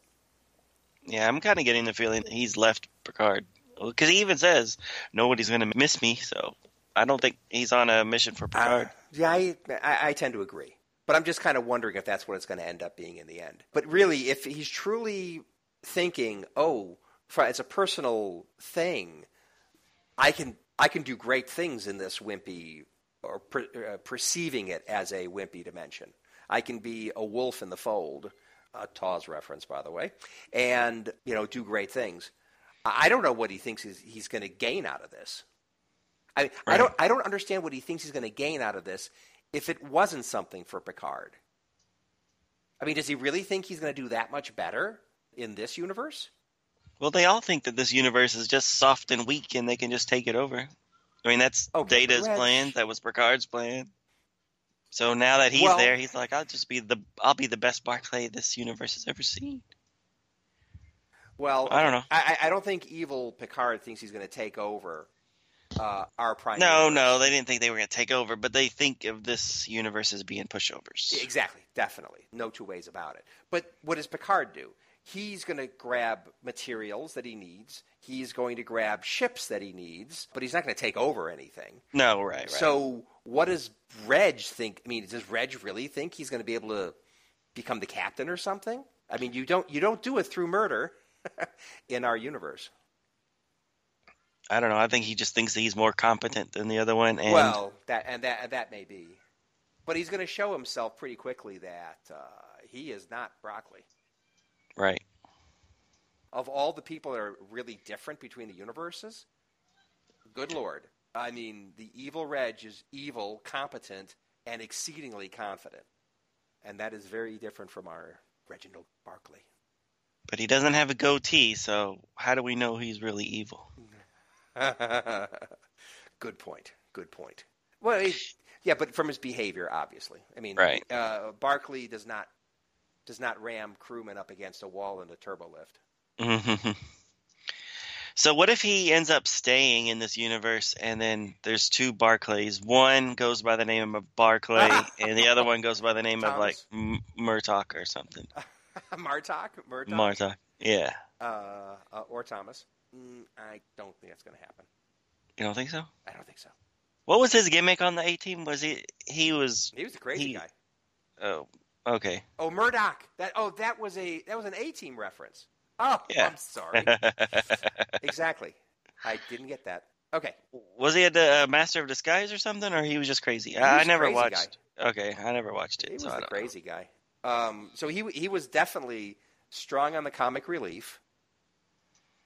Yeah, I'm kind of getting the feeling that he's left Picard because he even says nobody's going to miss me. So I don't think he's on a mission for Picard. Uh, yeah, I, I, I tend to agree. But I'm just kind of wondering if that's what it's going to end up being in the end. But really, if he's truly thinking, oh, for, as a personal thing, I can I can do great things in this wimpy or per, uh, perceiving it as a wimpy dimension. I can be a wolf in the fold, a TOS reference, by the way, and you know do great things. I don't know what he thinks he's, he's going to gain out of this. I, right. I don't I don't understand what he thinks he's going to gain out of this if it wasn't something for Picard. I mean, does he really think he's going to do that much better in this universe? Well, they all think that this universe is just soft and weak, and they can just take it over. I mean, that's oh, Data's plan. That was Picard's plan. So now that he's well, there, he's like, "I'll just be the I'll be the best Barclay this universe has ever seen." Well, I don't know. I, I don't think evil Picard thinks he's going to take over uh, our prime. No, universe. no, they didn't think they were going to take over, but they think of this universe as being pushovers. Exactly, definitely, no two ways about it. But what does Picard do? He's going to grab materials that he needs. He's going to grab ships that he needs, but he's not going to take over anything. No, right, right. So, what does Reg think? I mean, does Reg really think he's going to be able to become the captain or something? I mean, you don't you don't do it through murder in our universe. I don't know. I think he just thinks that he's more competent than the other one. And... Well, that and that that may be, but he's going to show himself pretty quickly that uh, he is not broccoli. Right. Of all the people that are really different between the universes, good lord. I mean, the evil Reg is evil, competent, and exceedingly confident. And that is very different from our Reginald Barclay. But he doesn't have a goatee, so how do we know he's really evil? Good point. Good point. Well, he, yeah, but from his behavior, obviously. I mean, right. Uh, Barclay does not does not ram crewmen up against a wall in a turbo lift. Mm-hmm. So what if he ends up staying in this universe and then there's two Barclays? One goes by the name of Barclay and the other one goes by the name Thomas. of like M- Murtaugh or something. Martok? Murtaugh? Martok, yeah. Uh, uh, or Thomas. Mm, I don't think that's going to happen. You don't think so? I don't think so. What was his gimmick on the A team? Was he he was he was a crazy he, guy? Oh, okay. Oh, Murdock. That oh, that was a that was an A team reference. Oh, yeah. I'm sorry. exactly. I didn't get that. Okay. Was he a uh, master of disguise or something, or he was just crazy? Was I never watched. Guy. Okay, I never watched it. He so was a crazy know. guy. Um, so he he was definitely strong on the comic relief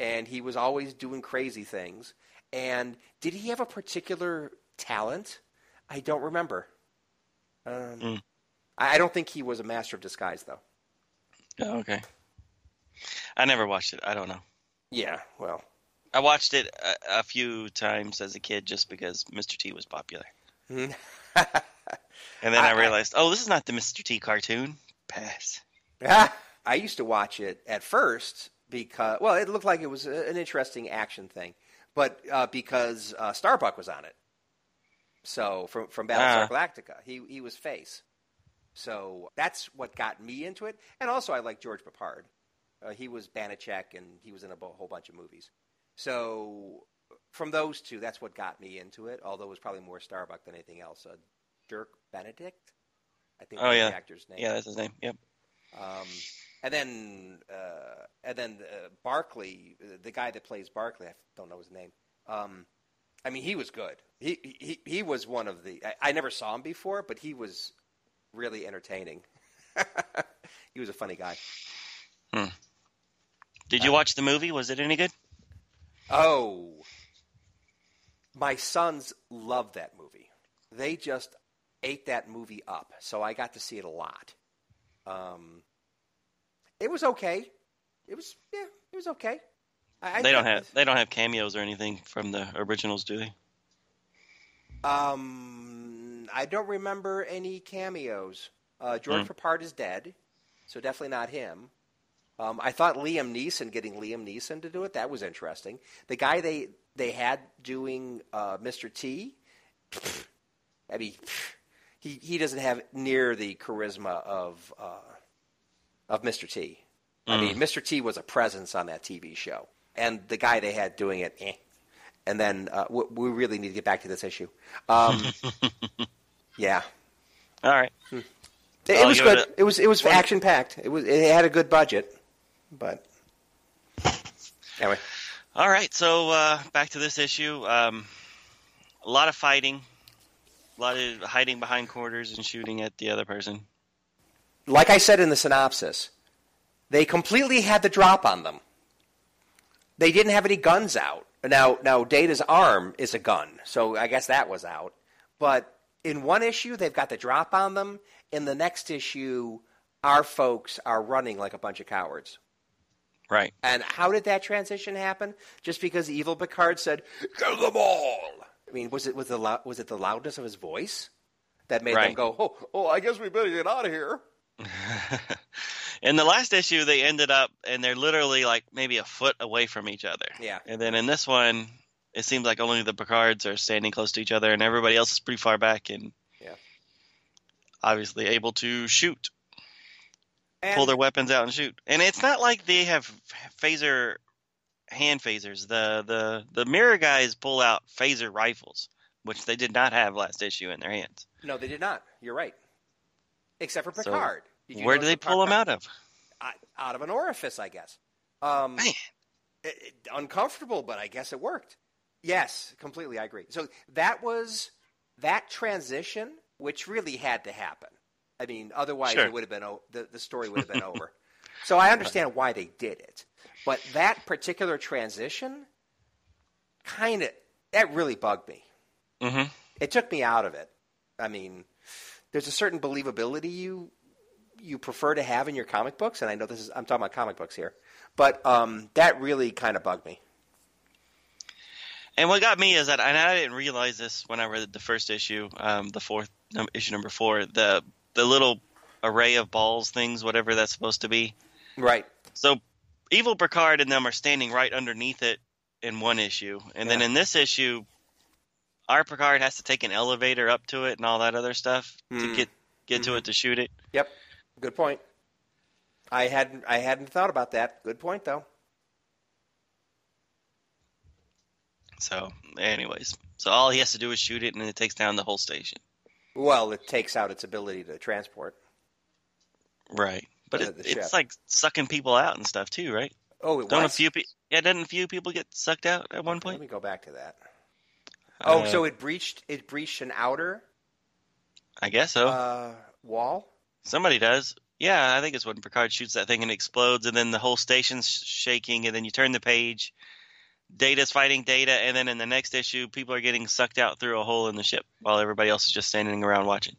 and he was always doing crazy things. And did he have a particular talent? I don't remember. Um, mm. I don't think he was a master of disguise, though. Oh, okay. I never watched it. I don't know. Yeah, well. I watched it a, a few times as a kid just because Mr. T was popular. and then I, I realized, I, oh, this is not the Mr. T cartoon. Pass. I used to watch it at first because well, it looked like it was an interesting action thing, but uh, because uh, Starbuck was on it. So from from Battlestar uh. Galactica, he he was face. So that's what got me into it, and also I like George Peppard. Uh, he was Banacek, and he was in a whole bunch of movies. So from those two, that's what got me into it. Although it was probably more Starbuck than anything else. Uh, Dirk Benedict, I think. Oh yeah, the actor's name. Yeah, that's his name. Yep. Um, and then uh, and then uh, Barclay, the guy that plays Barclay, I don't know his name. Um, I mean, he was good. He he he was one of the. I, I never saw him before, but he was really entertaining. he was a funny guy. Hmm. Did you uh, watch the movie? Was it any good? Oh, my sons loved that movie. They just ate that movie up, so I got to see it a lot. Um, it was okay. It was yeah, it was okay. I, I they don't have they don't have cameos or anything from the originals, do they? Um, I don't remember any cameos. Uh, George mm. Is dead, so definitely not him. Um, I thought Liam Neeson getting Liam Neeson to do it that was interesting. The guy they they had doing uh, Mr. T, I mean, he he doesn't have near the charisma of uh, of Mr. T. I mean, Mr. T was a presence on that TV show, and the guy they had doing it, eh. And then uh, we, we really need to get back to this issue. Um, yeah, All right. it, it was it good. a- It was it was action packed. It was it had a good budget, but anyway, All right. So uh, back to this issue. Um, a lot of fighting, a lot of hiding behind quarters and shooting at the other person. like I said in the synopsis, they completely had the drop on them. They didn't have any guns out. Now, now Data's arm is a gun, so I guess that was out. But in one issue, they've got the drop on them. In the next issue, our folks are running like a bunch of cowards. Right. And how did that transition happen? Just because Evil Picard said, "Kill them all." I mean, was it was the was it the loudness of his voice that made them go, "Oh, oh, I guess we better get out of here." in the last issue, they ended up and they're literally like maybe a foot away from each other. Yeah. And then in this one, it seems like only the Picards are standing close to each other, and everybody else is pretty far back and Yeah. obviously able to shoot, And, pull their weapons out and shoot. And it's not like they have phaser hand phasers. The the the mirror guys pull out phaser rifles, which they did not have last issue in their hands. No, they did not. You're right. Except for Picard. You Where do they Picard- pull them out of? Out- Out of an orifice, I guess. Um, Man. it- it- uncomfortable, but I guess it worked. Yes, completely. I agree. So that was that transition, which really had to happen. I mean, otherwise Sure. it would have been o- the the story would have been over. So I understand why they did it, but that particular transition, kind of, that really bugged me. hmm it took me out of it. I mean, there's a certain believability you you prefer to have in your comic books, and I know this is I'm talking about comic books here, but um, that really kind of bugged me. And what got me is that, and I didn't realize this when I read the first issue, um, the fourth issue number four, the the little array of balls things, whatever that's supposed to be. Right. So, evil Picard and them are standing right underneath it in one issue, and then in this issue, our Picard has to take an elevator up to it and all that other stuff Hmm. to get get to it to shoot it. Yep. Good point. I hadn't I hadn't thought about that. Good point though. So, anyways, so all he has to do is shoot it, and it takes down the whole station. Well, it takes out its ability to transport. Right. But Uh, it, it's like sucking people out and stuff too, right? Oh, it Don't was. a few pe- yeah, didn't a few people get sucked out at one point? Let me go back to that. Oh, Uh, so it breached it breached an outer I guess so. uh, wall. Somebody does. Yeah, I think it's when Picard shoots that thing and it explodes, and then the whole station's shaking, and then you turn the page. Data's fighting Data, and then in the next issue, people are getting sucked out through a hole in the ship while everybody else is just standing around watching.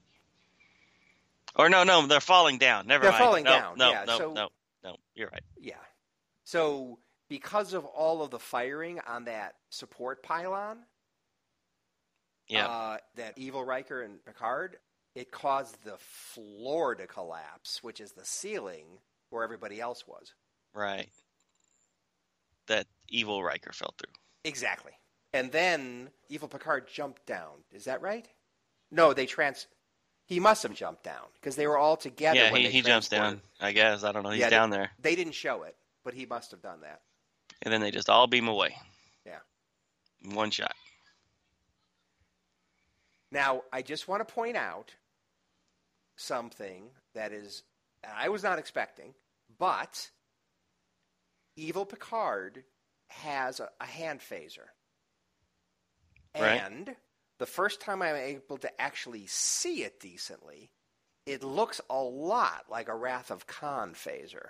Or no, no, they're falling down. Never They're mind. falling no, down, No, yeah, no, so- no, no. You're right. Yeah. So because of all of the firing on that support pylon, Yeah. uh, that evil Riker and Picard, it caused the floor to collapse, which is the ceiling where everybody else was. right. That evil Riker fell through. Exactly. And then evil Picard jumped down. Is that right? No, they trans. He must have jumped down because they were all together. yeah, when he, they he jumps down. I guess I don't know. He's Yeah, down there, They didn't show it, but he must have done that. and then they just all beam away. Yeah. One shot. Now, I just want to point out something that is I was not expecting, but Evil Picard has a, a hand phaser. Right. And the first time I'm able to actually see it decently, it looks a lot like a Wrath of Khan phaser.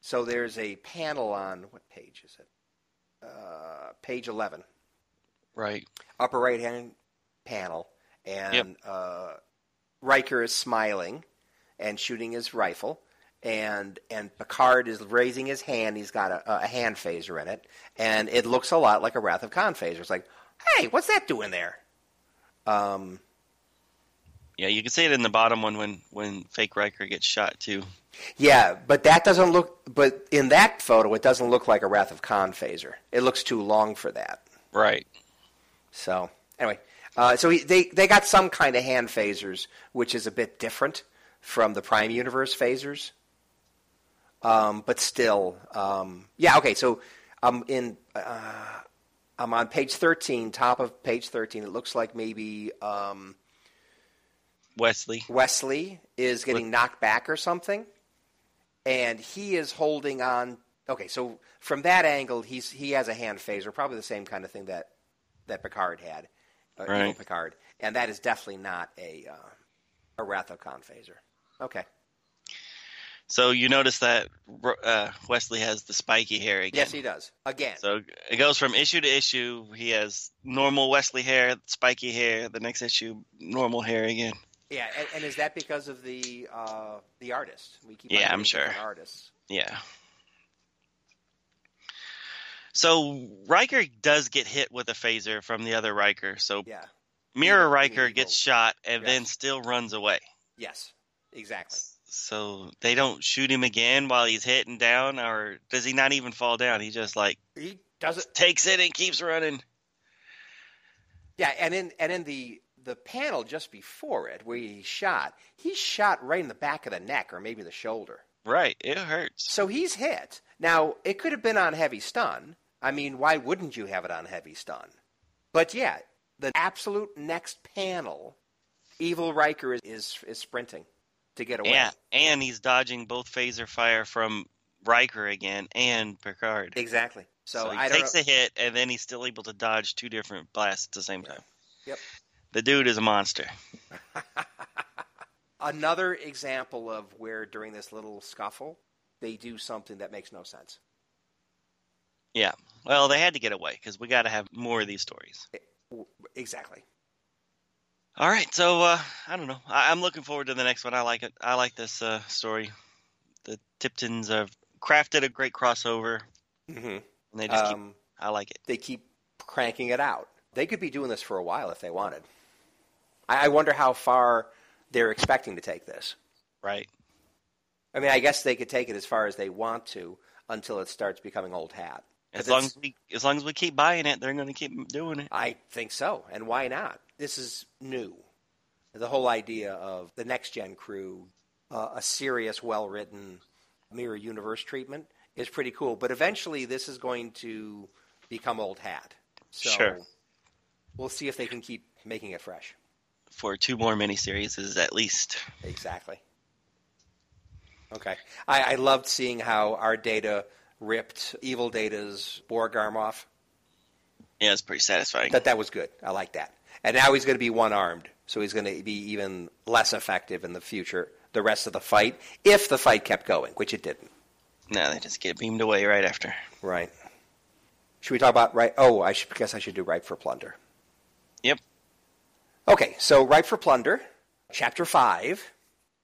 So there's a panel on what page is it? Uh, page 11 Right. upper right hand panel, and uh, Riker is smiling and shooting his rifle, and and Picard is raising his hand. He's got a, a hand phaser in it, and it looks a lot like a Wrath of Khan phaser. It's like, hey, what's that doing there? Um, Yeah, you can see it in the bottom one when when fake Riker gets shot too. Yeah, but that doesn't look. But in that photo, it doesn't look like a Wrath of Khan phaser. It looks too long for that. Right. So anyway, uh, so he, they they got some kind of hand phasers, which is a bit different from the Prime Universe phasers. Um, but still, um, yeah. Okay, so I'm in. Uh, I'm on page thirteen, top of page thirteen. It looks like maybe um, Wesley. Wesley is getting knocked back or something, and he is holding on. Okay, so from that angle, he's he has a hand phaser, probably the same kind of thing that that Picard had, uh, Right. Picard, and that is definitely not a uh, a Khan phaser. Okay, So you notice that uh, Wesley has the spiky hair again. yes, he does again. So it goes from issue to issue. He has normal Wesley hair, spiky hair. The next issue, normal hair again. yeah, and, and is that because of the uh, the artist? We keep Yeah, I'm sure. Artists. Yeah. So Riker does get hit with a phaser from the other Riker. So Yeah. Mirror Riker gets shot and Yes. then still runs away. Yes. Exactly. So they don't shoot him again while he's hitting down, or does he not even fall down? He just like He does it. takes it and keeps running. Yeah, and in and in the the panel just before it, where he shot, he shot right in the back of the neck or maybe the shoulder. Right, it hurts. So he's hit. Now it could have been on heavy stun. I mean, why wouldn't you have it on heavy stun? But yeah, the absolute next panel, Evil Riker is is, is sprinting to get away. Yeah, and he's dodging both phaser fire from Riker again and Picard. Exactly. So, So, he I takes a hit, and then he's still able to dodge two different blasts at the same time. Yep. The dude is a monster. Another example of where during this little scuffle they do something that makes no sense. Yeah. Well, they had to get away because we got to have more of these stories. Exactly. All right, so uh, I don't know. I- I'm looking forward to the next one. I like it. I like this uh, story. The Tiptons have crafted a great crossover, Mm-hmm. and they just keep. Um, I like it. they keep cranking it out. They could be doing this for a while if they wanted. I, I wonder how far they're expecting to take this. Right. I mean, I guess they could take it as far as they want to until it starts becoming old hat. As long as we, as long as we keep buying it, they're going to keep doing it. I think so, and why not? This is new. The whole idea of the next gen crew, uh, a serious, well written mirror universe treatment is pretty cool. But eventually, this is going to become old hat. So Sure. we'll see if they can keep making it fresh. For two more miniseries, is at least. Exactly. Okay. I, I loved seeing how our data ripped Evil Data's Borg arm off. Yeah, it's pretty satisfying. That that was good. I like that. And now he's going to be one armed, so he's going to be even less effective in the future. The rest of the fight, if the fight kept going, which it didn't. no, they just get beamed away right after. Right. Should we talk about right? Oh, I should, guess I should do Ripe for Plunder. Yep. Okay, so Ripe for Plunder, chapter five.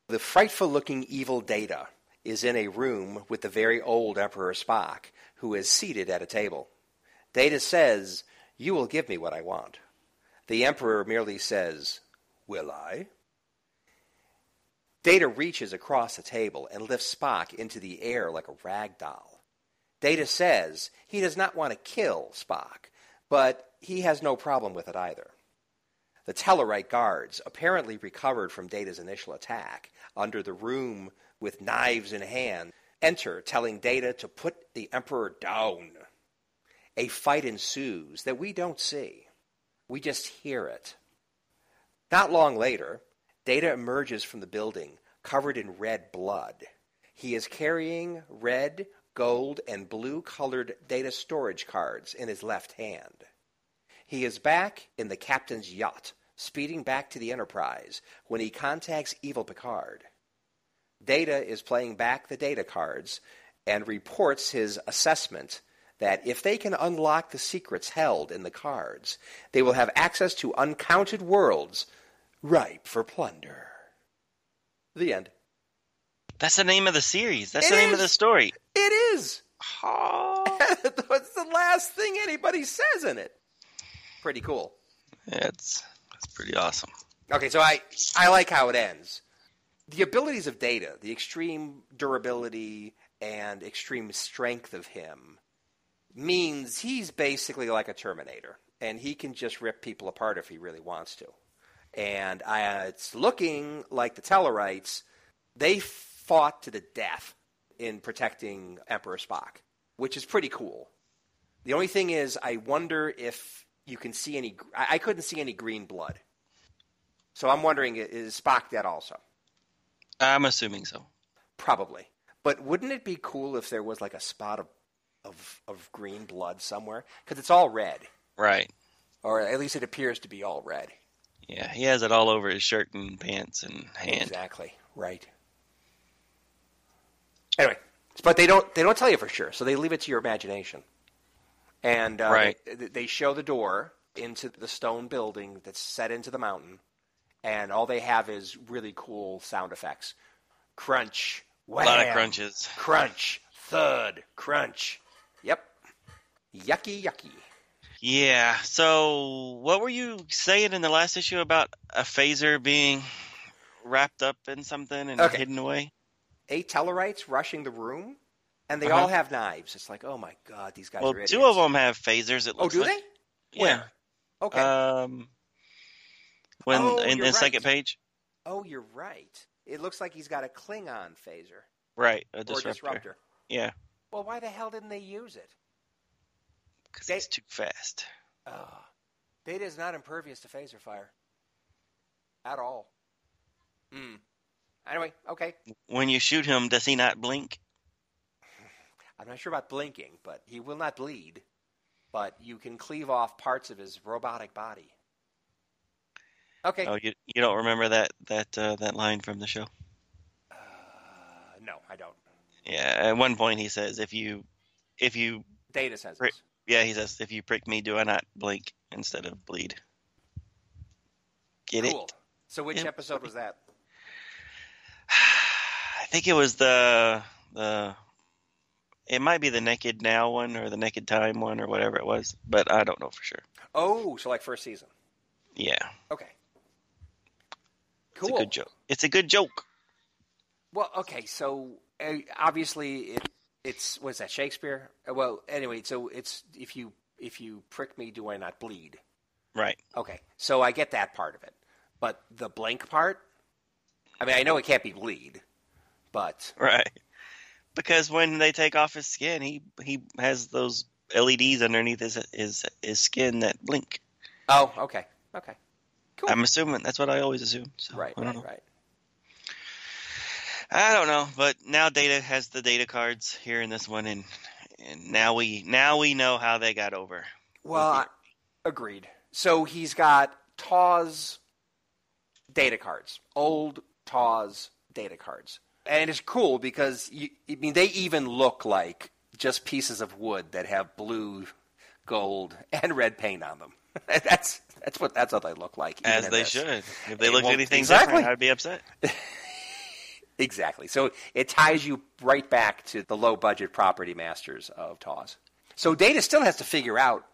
The frightful-looking evil Data is in a room with the very old Emperor Spock, who is seated at a table. Data says, "You will give me what I want." The Emperor merely says, "Will I?" Data reaches across the table and lifts Spock into the air like a rag doll. Data says he does not want to kill Spock, but he has no problem with it either. The Tellarite guards, apparently recovered from Data's initial attack, under the room with knives in hand, enter, telling Data to put the Emperor down. A fight ensues that we don't see. We just hear it. Not long later, Data emerges from the building covered in red blood. He is carrying red, gold, and blue colored data storage cards in his left hand. He is back in the captain's yacht, speeding back to the Enterprise when he contacts Evil Picard. Data is playing back the data cards and reports his assessment that if they can unlock the secrets held in the cards, they will have access to uncounted worlds ripe for plunder. The end. That's the name of the series. That's It the name of the story. It is. That's the last thing anybody says in it. Pretty cool. It's that's pretty awesome. Okay, so I I like how it ends. the abilities of Data, the extreme durability and extreme strength of him, means he's basically like a Terminator, and he can just rip people apart if he really wants to. And uh, it's looking like the Tellarites, they fought to the death in protecting Emperor Spock, which is pretty cool. The only thing is, I wonder if you can see any. I, I couldn't see any green blood. So I'm wondering, is Spock dead also? I'm assuming so. Probably. But wouldn't it be cool if there was like a spot of of, of green blood somewhere? Because it's all red, Right. or at least it appears to be all red. Yeah, he has it all over his shirt and pants and hand. Exactly. Right. Anyway, but they don't they don't tell you for sure, so they leave it to your imagination. And uh, Right. they, they show the door into the stone building that's set into the mountain, and all they have is really cool sound effects: crunch, A lot of crunches. crunch, thud, crunch. Yucky, yucky. Yeah. So, what were you saying in the last issue about a phaser being wrapped up in something and Okay. hidden away? Eight Tellarites rushing the room, and they Uh-huh. all have knives. It's like, oh my god, these guys Well, are idiots. two of them have phasers. It Oh, do like. they? Yeah. Where? Okay. Um. When Oh, in the second page, oh, you're right. It looks like he's got a Klingon phaser right? A or disruptor. disruptor. Yeah, Well, why the hell didn't they use it? Because he's too fast. Oh, Data is not impervious to phaser fire at all. Hmm. Anyway, okay. When you shoot him, does he not blink? I'm not sure about blinking, but he will not bleed. But you can cleave off parts of his robotic body. Okay. Oh, you you don't remember that that uh, that line from the show? Uh, no, I don't. Yeah, at one point he says, "If you, if you, Data says Right. Yeah," he says, "If you prick me, do I not blink instead of bleed?" Get Cool. it? So which Yep. episode was that? I think it was the the. It might be the Naked Now one or the Naked Time one or whatever it was, but I don't know for sure. Oh, so like first season. Yeah, Okay. it's Cool. a good joke. It's a good joke. Well, okay, so uh, obviously it, it's what's that Shakespeare? Uh, Well, anyway, so it's if you if you prick me, do I not bleed? Right. Okay, so I get that part of it, but the blank part. I mean, I know it can't be bleed, but Right. Because when they take off his skin, he he has those LEDs underneath his his his skin that blink. oh, okay, okay, cool. I'm assuming that's what I always assume. So, right, I don't right, know. right. I don't know, but now Data has the data cards here in this one, and and now we now we know how they got over. Well, I- agreed. So he's got TOS data cards, old TOS data cards, and it's cool because you, I mean they even look like just pieces of wood that have blue, gold, and red paint on them. that's that's what that's what they look like. as they should. If they looked anything exactly. different, I'd be upset. Exactly. So it ties you right back to the low budget property masters of TOS. So Data still has to figure out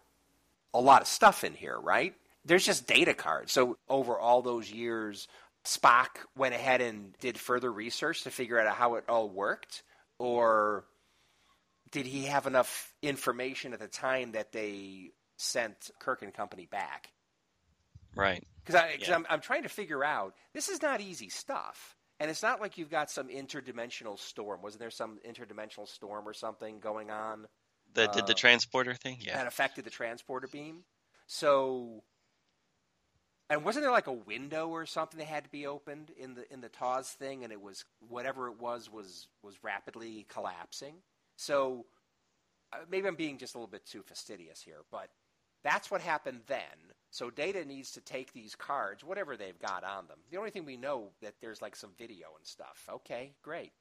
a lot of stuff in here, right? There's just data cards. So over all those years, Spock went ahead and did further research to figure out how it all worked? Or did he have enough information at the time that they sent Kirk and company back? Right. Because cause Yeah. I'm, I'm trying to figure out this is not easy stuff, and it's not like you've got some interdimensional storm. Wasn't there some interdimensional storm or something going on The did the Uh, transporter thing? Yeah. that affected the transporter beam? So, and wasn't there like a window or something that had to be opened in the in the TOS thing, and it was whatever it was was was rapidly collapsing. So uh, maybe I'm being just a little bit too fastidious here, but that's what happened then. So Data needs to take these cards, whatever they've got on them. The only thing we know that there's like some video and stuff. Okay, great.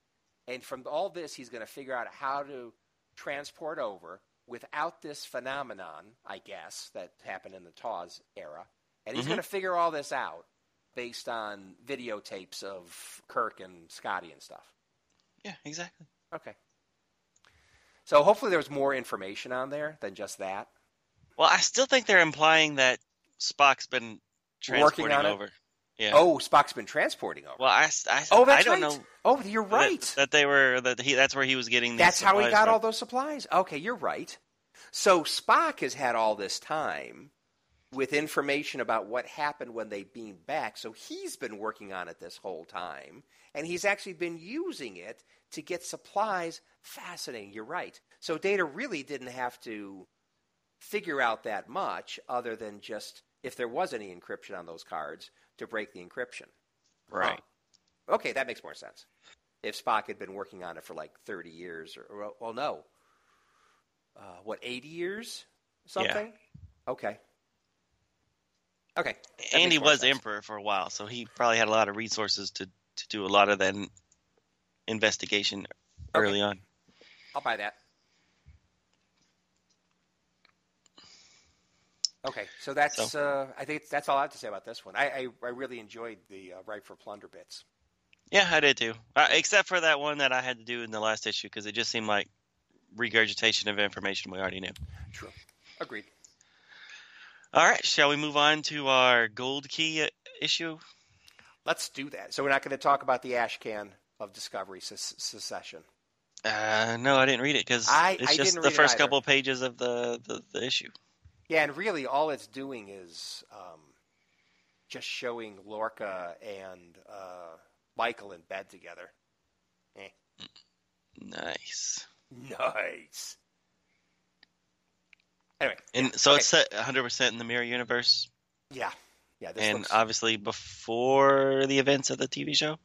And from all this, he's going to figure out how to transport over without this phenomenon, I guess, that happened in the TOS era. And he's Mhm. going to figure all this out based on videotapes of Kirk and Scotty and stuff. Yeah, exactly. Okay. So hopefully there's more information on there than just that. Well, I still think they're implying that Spock's been transporting on it? over. Yeah. Oh, Spock's been transporting over. Well, I, I, oh, that's I don't right. know. Oh, you're right. That, they were that he that's where he was getting. These That's how he got from. all those supplies. Okay, you're right. So Spock has had all this time with information about what happened when they beamed back. So he's been working on it this whole time, and he's actually been using it to get supplies. Fascinating. You're right. So Data really didn't have to figure out that much, other than just if there was any encryption on those cards to break the encryption. Right. Huh. Okay, that makes more sense. If Spock had been working on it for like 30 years, or, or well, no. Uh, what, 80 years? Something? Okay. Okay. that and he was sense. emperor for a while, so he probably had a lot of resources to to do a lot of that investigation early on. I'll buy that. Okay, so that's So- uh, I think that's all I have to say about this one. I I, I really enjoyed the uh, Ripe for Plunder bits. Yeah, I did too. Uh, except for that one that I had to do in the last issue because it just seemed like regurgitation of information we already knew. True. Agreed. All right, shall we move on to our gold key uh, issue? Let's do that. So we're not going to talk about the ash can of Discovery se- Succession. Uh, no, I didn't read it because it's I just the first couple pages of the, the, the issue. Yeah, and really all it's doing is um, just showing Lorca and uh, Michael in bed together. Eh. Nice. Nice. Anyway, And so okay. it's set 100% in the mirror universe, yeah, yeah. This and looks, obviously before the events of the TV show.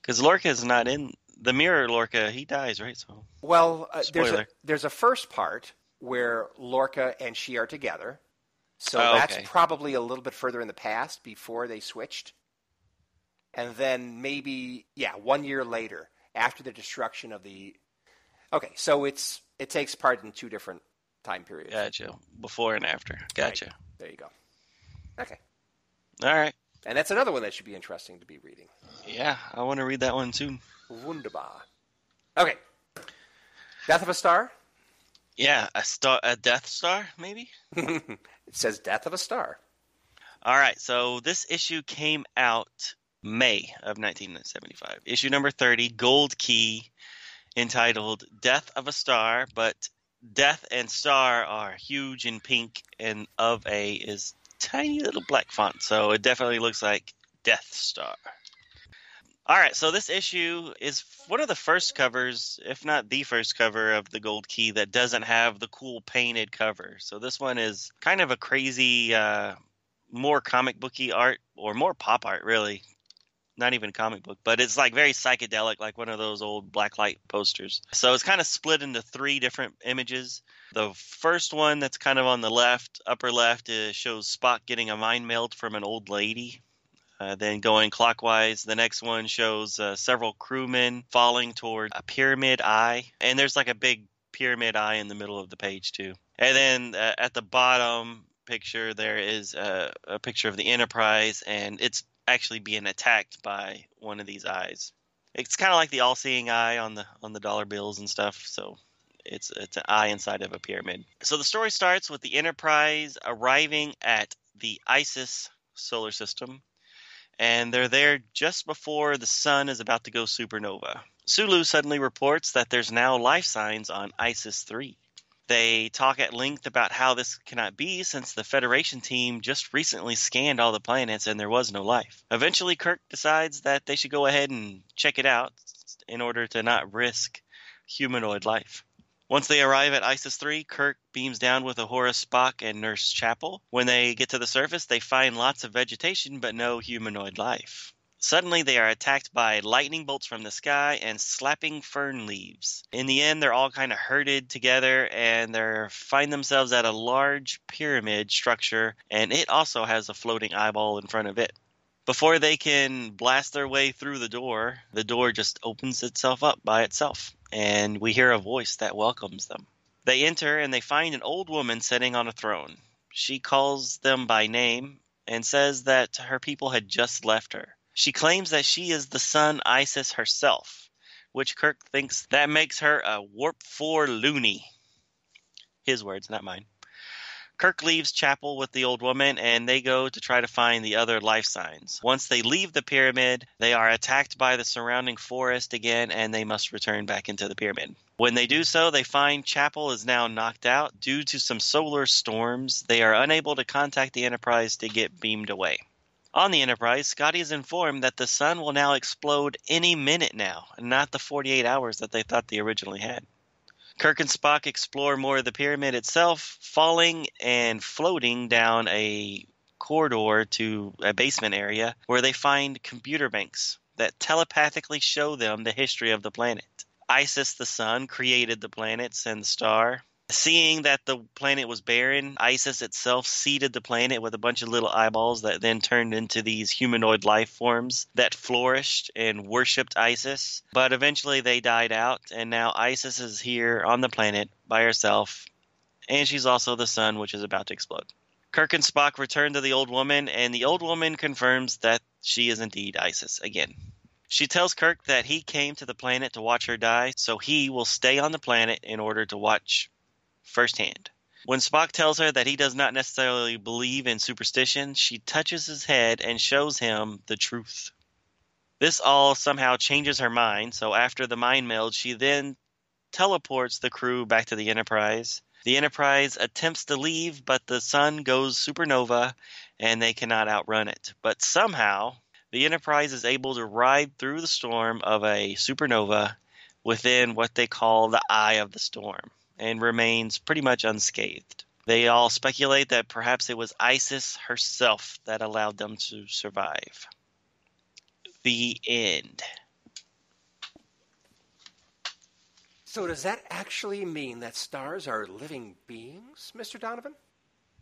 Because Lorca is not in the mirror. Lorca, he dies, right? So well, uh, there's a there's a first part where Lorca and she are together, so Oh, that's okay. probably a little bit further in the past before they switched, and then maybe yeah, one year later after the destruction of the. Okay, so it's it takes part in two different time periods. gotcha. Before and after. Gotcha. There you go. Okay, All right. and that's another one that should be interesting to be reading. Yeah, I want to read that one soon. Wunderbar. Okay, Death of a Star. Yeah, a star, a Death Star, maybe. it says Death of a Star. All right, so this issue came out May of 1975. Issue number 30, Gold Key, entitled Death of a Star, but Death and Star are huge in pink, and of A is tiny little black font, so it definitely looks like Death Star. All right, so this issue is one of the first covers, if not the first cover of the Gold Key that doesn't have the cool painted cover. So this one is kind of a crazy, uh, more comic booky art or more pop art, really. Not even comic book, but it's like very psychedelic, like one of those old blacklight posters. So it's kind of split into three different images. The first one that's kind of on the left, upper left, shows Spock getting a mind meld from an old lady. Uh, then going clockwise, the next one shows uh, several crewmen falling toward a pyramid eye, and there's like a big pyramid eye in the middle of the page too. And then uh, at the bottom picture, there is a, a picture of the Enterprise, and it's actually being attacked by one of these eyes. It's kind of like the all-seeing eye on the on the dollar bills and stuff. So it's it's an eye inside of a pyramid. So the story starts with the Enterprise arriving at the Isis solar system and they're there just before the sun is about to go supernova. Sulu suddenly reports that there's now life signs on ISIS 3. They talk at length about how this cannot be since the Federation team just recently scanned all the planets and there was no life. Eventually, Kirk decides that they should go ahead and check it out in order to not risk humanoid life. Once they arrive at ISIS 3, Kirk beams down with Uhura Spock and Nurse Chapel. When they get to the surface, they find lots of vegetation but no humanoid life. Suddenly, they are attacked by lightning bolts from the sky and slapping fern leaves. In the end, they're all kind of herded together and they find themselves at a large pyramid structure, and it also has a floating eyeball in front of it. Before they can blast their way through the door, the door just opens itself up by itself, and we hear a voice that welcomes them. They enter and they find an old woman sitting on a throne. She calls them by name and says that her people had just left her. She claims that she is the sun Isis herself, which Kirk thinks that makes her a Warp 4 loony. His words, not mine. Kirk leaves chapel with the old woman and they go to try to find the other life signs. Once they leave the pyramid, they are attacked by the surrounding forest again and they must return back into the pyramid. When they do so, they find Chapel is now knocked out due to some solar storms. They are unable to contact the Enterprise to get beamed away. On the Enterprise, Scotty is informed that the sun will now explode any minute now, not the 48 hours that they thought they originally had. Kirk and Spock explore more of the pyramid itself, falling and floating down a corridor to a basement area where they find computer banks that telepathically show them the history of the planet. Isis, the sun, created the planets and the star. Seeing that the planet was barren, Isis itself seeded the planet with a bunch of little eyeballs that then turned into these humanoid life forms that flourished and worshipped Isis. But eventually they died out, and now Isis is here on the planet by herself, and she's also the sun, which is about to explode. Kirk and Spock return to the old woman, and the old woman confirms that she is indeed Isis again. She tells Kirk that he came to the planet to watch her die, so he will stay on the planet in order to watch firsthand. When Spock tells her that he does not necessarily believe in superstition, she touches his head and shows him the truth. This all somehow changes her mind, so after the mind meld, she then teleports the crew back to the Enterprise. The Enterprise attempts to leave, but the sun goes supernova and they cannot outrun it. But somehow, the Enterprise is able to ride through the storm of a supernova within what they call the eye of the storm and remains pretty much unscathed. They all speculate that perhaps it was Isis herself that allowed them to survive. The end. So does that actually mean that stars are living beings, Mr. Donovan?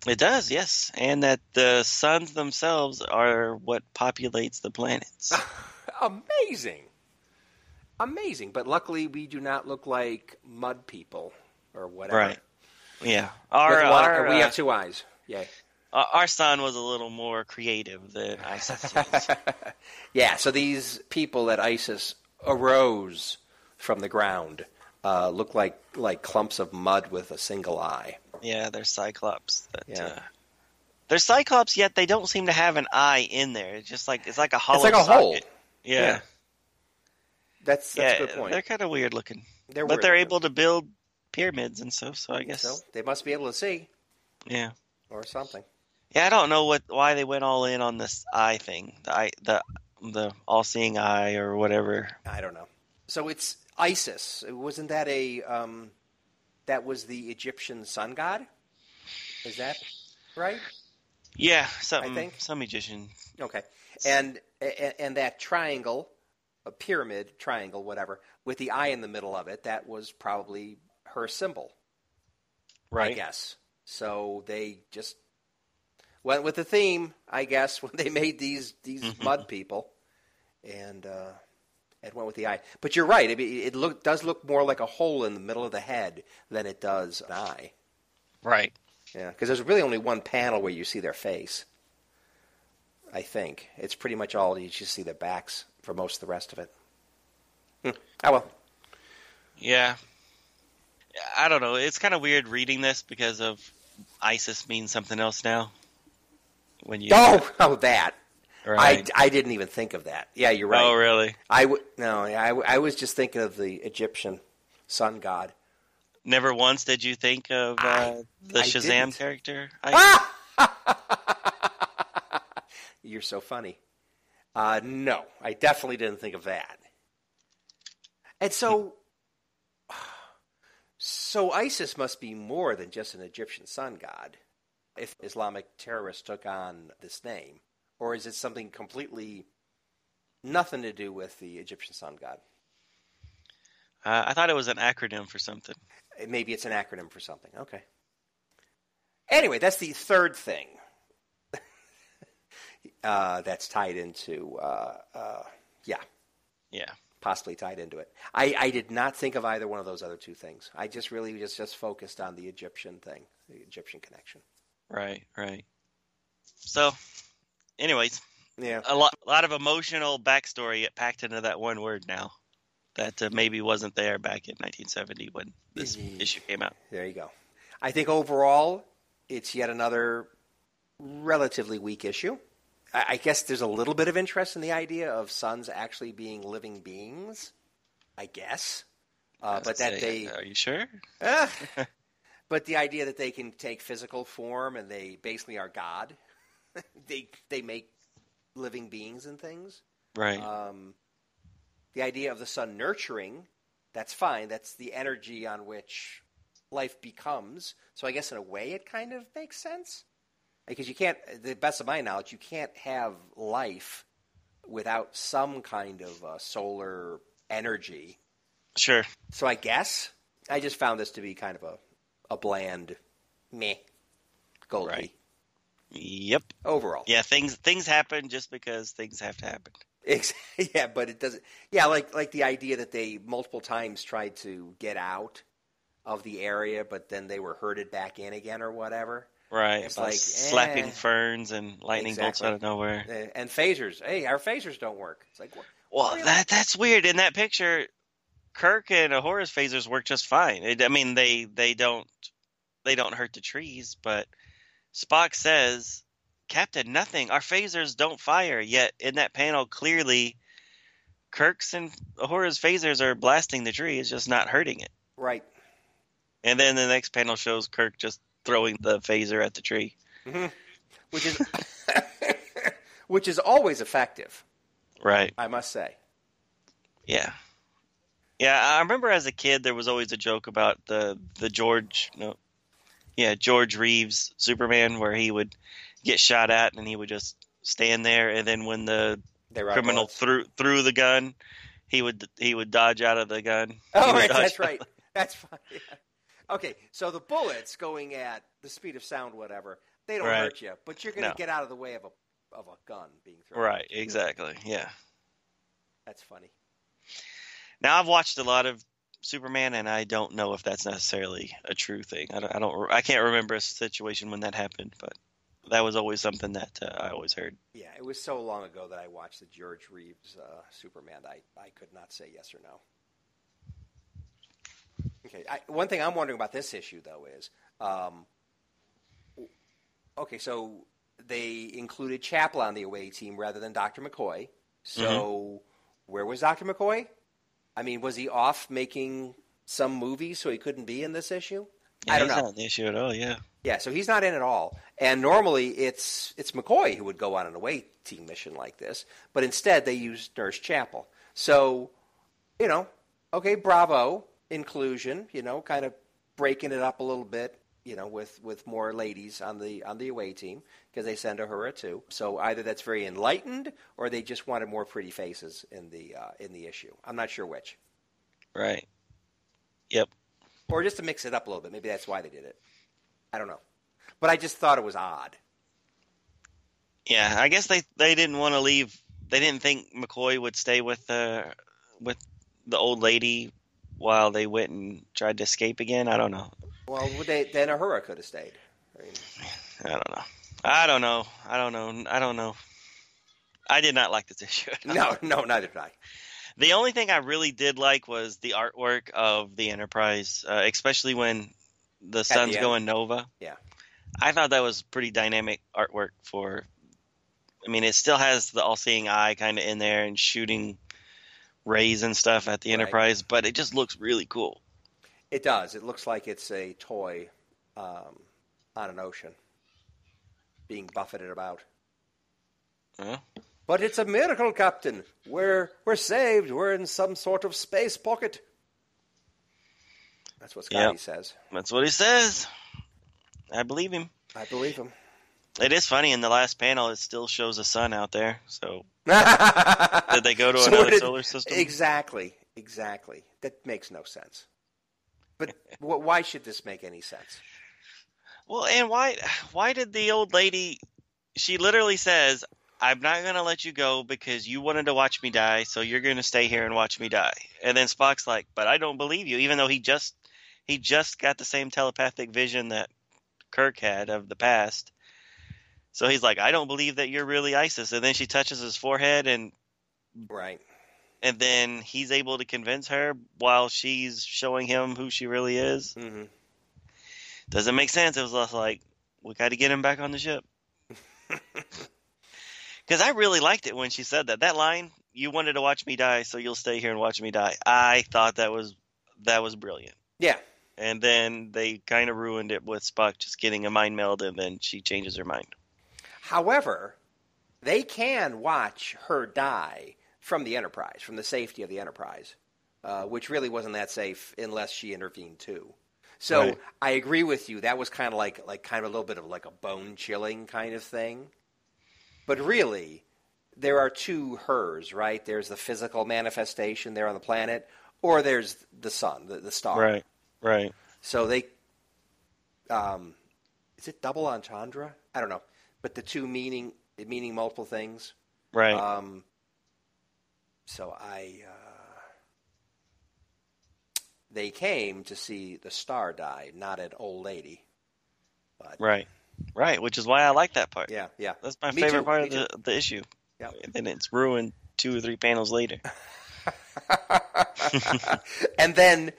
It does, yes, and that the suns themselves are what populates the planets. Amazing. Amazing. But luckily, we do not look like mud people or whatever. Right. Yeah. Our, one- our, we uh, have two eyes. Yay. our son was a little more creative than Isis. is. yeah, so these people that ISIS arose from the ground uh, look like, like clumps of mud with a single eye. yeah, they're Cyclops. That, Yeah. uh, they're Cyclops, yet they don't seem to have an eye in there. It's just like it's like a hollow. it's like a socket. hole. Yeah. Yeah. That's, that's yeah, a good point. they're kind of weird looking, They're but weird they're looking. able to build pyramids and stuff. So I guess, So they must be able to see yeah, or something. yeah. I don't know what why they went all in on this eye thing, the eye, the the all-seeing eye or whatever. I don't know. So it's Isis. Wasn't that a um, that was the Egyptian sun god? Is that right? Yeah, something, think. some magician. Okay. And and, and that triangle, a pyramid triangle, whatever, with the eye in the middle of it, that was probably her symbol, Right. I guess. So they just went with the theme, I guess, when they made these these Mm-hmm. mud people, and uh, it went with the eye. But you're right; it, it look, does look more like a hole in the middle of the head than it does an eye. Right. Yeah, because there's really only one panel where you see their face. I think it's pretty much all you just see their backs for most of the rest of it. Hmm. Oh well. Yeah. I don't know. It's kind of weird reading this because of ISIS means something else now. When you Oh, oh, that. right. I, I didn't even think of that. Yeah, you're right. Oh, really? I w- no, yeah, I, w- I was just thinking of the Egyptian sun god. Never once did you think of uh, I- the I Shazam didn't. character? You're so funny. Uh, no, I definitely didn't think of that. And so, so ISIS must be more than just an Egyptian sun god. If Islamic terrorists took on this name, or is it something completely nothing to do with the Egyptian sun god? uh, I thought it was an acronym for something. Maybe it's an acronym for something. Okay. Anyway, that's the third thing uh, that's tied into, uh, uh, yeah, Yeah. Possibly tied into it. I, I did not think of either one of those other two things. I just really just, just focused on the Egyptian thing, the Egyptian connection. Right. Right. So, anyways, Yeah. a lot, a lot of emotional backstory packed into that one word now. That uh, maybe wasn't there back in 1970 when this issue came out. There you go. I think overall, it's yet another relatively weak issue. I, I guess there's a little bit of interest in the idea of suns actually being living beings. I guess, uh, but that Say, they Are you sure? Ah. but the idea that they can take physical form and they basically are God. they they make living beings and things. Right. Um, the idea of the sun nurturing, that's fine. That's the energy on which life becomes. So I guess in a way it kind of makes sense. Because you can't, the best of my knowledge, you can't have life without some kind of uh, solar energy. sure. So I guess I just found this to be kind of a, a bland meh Goldie Right. Yep. overall. Yeah, things things happen just because things have to happen. Yeah, but it doesn't. Yeah, like like the idea that they multiple times tried to get out of the area, but then they were herded back in again or whatever. Right. It's like, slapping eh. ferns and lightning bolts out of nowhere. Uh, And phasers, hey, our phasers don't work. It's like, what? Well, that that's weird. In that picture, Kirk and Uhura's phasers work just fine. It, I mean, they they don't they don't hurt the trees, but Spock says, "Captain, nothing. Our phasers don't fire." Yet in that panel, clearly, Kirk's and Uhura's phasers are blasting the tree. It's just not hurting it. right? And then the next panel shows Kirk just throwing the phaser at the tree. Mm-hmm. Which is which is always effective, Right. I must say. Yeah. Yeah, I remember as a kid there was always a joke about the the George no yeah, George Reeves Superman where he would get shot at and he would just stand there and then when the criminal bullets. threw threw the gun, he would he would dodge out of the gun. Oh, right, that's out- right. That's fine. Yeah. Okay, so the bullets going at the speed of sound, whatever, they don't Right. hurt you, but you're going to No. get out of the way of a of a gun being thrown. Right, exactly. Yeah. That's funny. Now I've watched a lot of Superman, and I don't know if that's necessarily a true thing. I don't, I don't, I can't remember a situation when that happened, but that was always something that uh, I always heard. Yeah, it was so long ago that I watched the George Reeves uh, Superman. I, I could not say yes or no. Okay, I, one thing I'm wondering about this issue though is, um, okay, so they included Chapel on the away team rather than Dr. McCoy. So where was Dr. McCoy? I mean, was he off making some movie so he couldn't be in this issue? Yeah, I don't he's know. Not an issue at all. Yeah. Yeah, so he's not in at all. And normally it's it's McCoy who would go on an away team mission like this, but instead they used Nurse Chapel. So, you know, okay, bravo, inclusion, you know, kind of breaking it up a little bit, you know, with with more ladies on the on the away team because they send a Uhura too. So either that's very enlightened or they just wanted more pretty faces in the uh, in the issue. I'm not sure which. Right. Yep. Or just to mix it up a little bit. Maybe that's why they did it. I don't know. But I just thought it was odd. Yeah. I guess they they didn't want to leave. They didn't think McCoy would stay with the with the old lady while they went and tried to escape again. I don't know. Well, would they, then Uhura could have stayed. I mean, I don't know. I don't know. I don't know. I don't know. I did not like this issue. no, no, neither did I. The only thing I really did like was the artwork of the Enterprise, uh, especially when the sun's the going nova. Yeah. I thought that was pretty dynamic artwork for. I mean, it still has the all-seeing eye kind of in there and shooting rays and stuff at the Right. Enterprise, but it just looks really cool. It does. It looks like it's a toy um, on an ocean being buffeted about. Huh? But it's a miracle, Captain. We're we're saved. We're in some sort of space pocket. That's what Scotty Yep. says. That's what he says. I believe him. I believe him. It is funny in the last panel. It still shows a sun out there. So did did they go to another solar system? Exactly. Exactly. That makes no sense. But wh- why should this make any sense? Well, and why why did the old lady she literally says, "I'm not going to let you go because you wanted to watch me die, so you're going to stay here and watch me die." And then Spock's like, "But I don't believe you," even though he just he just got the same telepathic vision that Kirk had of the past. So he's like, "I don't believe that you're really Isis." And then she touches his forehead and Right. and then he's able to convince her while she's showing him who she really is. hmm Doesn't make sense. It was less like we got to get him back on the ship. Because I really liked it when she said that. That line, "You wanted to watch me die, so you'll stay here and watch me die." I thought that was that was brilliant. Yeah. And then they kind of ruined it with Spock just getting a mind meld, and then she changes her mind. However, they can watch her die from the Enterprise, from the safety of the Enterprise, uh, which really wasn't that safe unless she intervened too. So Right. I agree with you. That was kind of like like kind of a little bit of like a bone chilling kind of thing. But really, there are two hers, right? There's the physical manifestation there on the planet, or there's the sun, the, the star. Right, right. So they, um, is it double entendre? I don't know, but the two meaning meaning multiple things. Right. Um, so I, uh, they came to see the star die, not an old lady. But right. Right. Which is why I like that part. yeah, yeah, That's my Me favorite too, part me of the, the issue. Yeah. And it's ruined two or three panels later. and then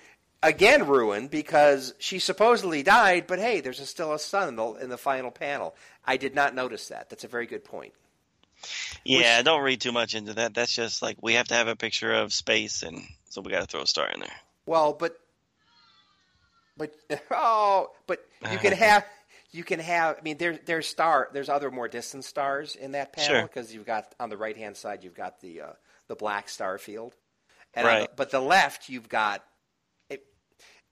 again ruined because she supposedly died, but hey, there's a, still a sun in the, in the final panel. I did not notice that. That's a very good point. Yeah, don't read too much into that. That's just like we have to have a picture of space, and so we got to throw a star in there. Well, but but oh, but you can have you can have. I mean, there's there's star. There's other more distant stars in that panel Sure. because you've got on the right hand side you've got the uh, the black star field, and Right. the, but the left you've got.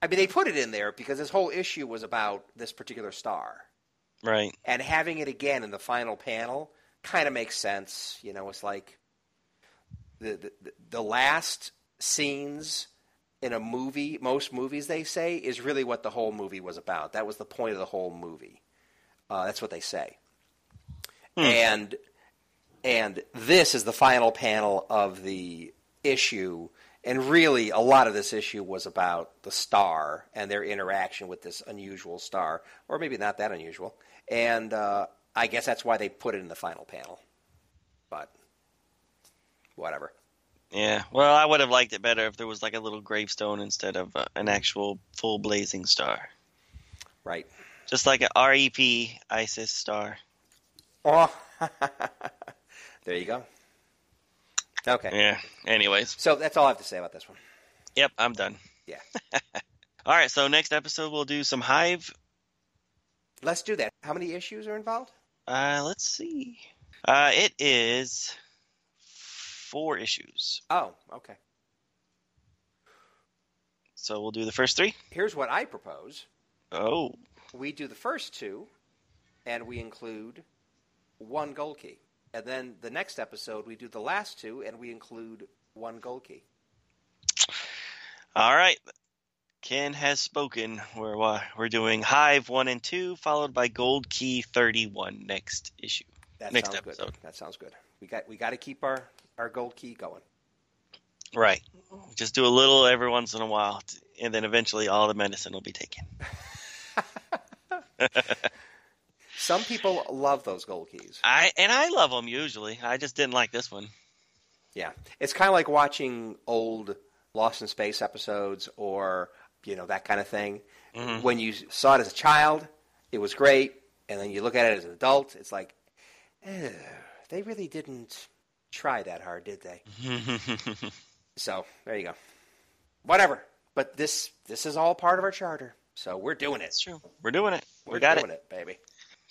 I mean, they put it in there because this whole issue was about this particular star, Right. and having it again in the final panel kind of makes sense. You know, it's like the the, the last scenes in a movie, most movies they say, is really what the whole movie was about. That was the point of the whole movie. Uh, that's what they say. And and this is the final panel of the issue. And really, a lot of this issue was about the star and their interaction with this unusual star, or maybe not that unusual. And uh, I guess that's why they put it in the final panel. But whatever. Yeah. Well, I would have liked it better if there was like a little gravestone instead of uh, an actual full blazing star, Right. just like a REP ISIS star. Oh, there you go. Okay. Yeah. Anyways. So that's all I have to say about this one. Yep. I'm done. Yeah. All right. So next episode we'll do some Hive. Let's do that. How many issues are involved? Uh, let's see. Uh, it is four issues. Oh, okay. So we'll do the first three. Here's what I propose. Oh. We do the first two, and we include one gold key. And then the next episode, we do the last two, and we include one gold key. All right. Ken has spoken. We're uh, we're doing Hive one and two, followed by Gold Key thirty one next issue. That Next sounds episode. good. That sounds good. We got we got to keep our, our gold key going. Right. Just do a little every once in a while, and then eventually all the medicine will be taken. Some people love those gold keys. I and I love them usually. I just didn't like this one. Yeah, it's kind of like watching old Lost in Space episodes or you know that kind of thing. Mhm. When you saw it as a child, it was great, and then you look at it as an adult, it's like, eh, they really didn't try that hard, did they? So there you go. Whatever. But this this is all part of our charter, so we're doing it. It's true. We're doing it. We're we got doing it. it. baby.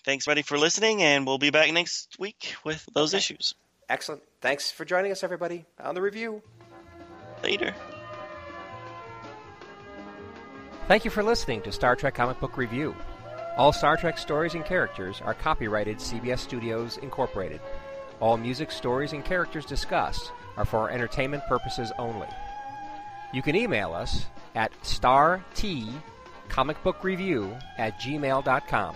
Thanks, buddy, for listening, and we'll be back next week with those Okay. issues. Excellent. Thanks for joining us, everybody, on the review. Later. Thank you for listening to Star Trek Comic Book Review. All Star Trek stories and characters are copyrighted CBS Studios Incorporated. All music, stories, and characters discussed are for entertainment purposes only. You can email us at startcomicbookreview at gmail.com.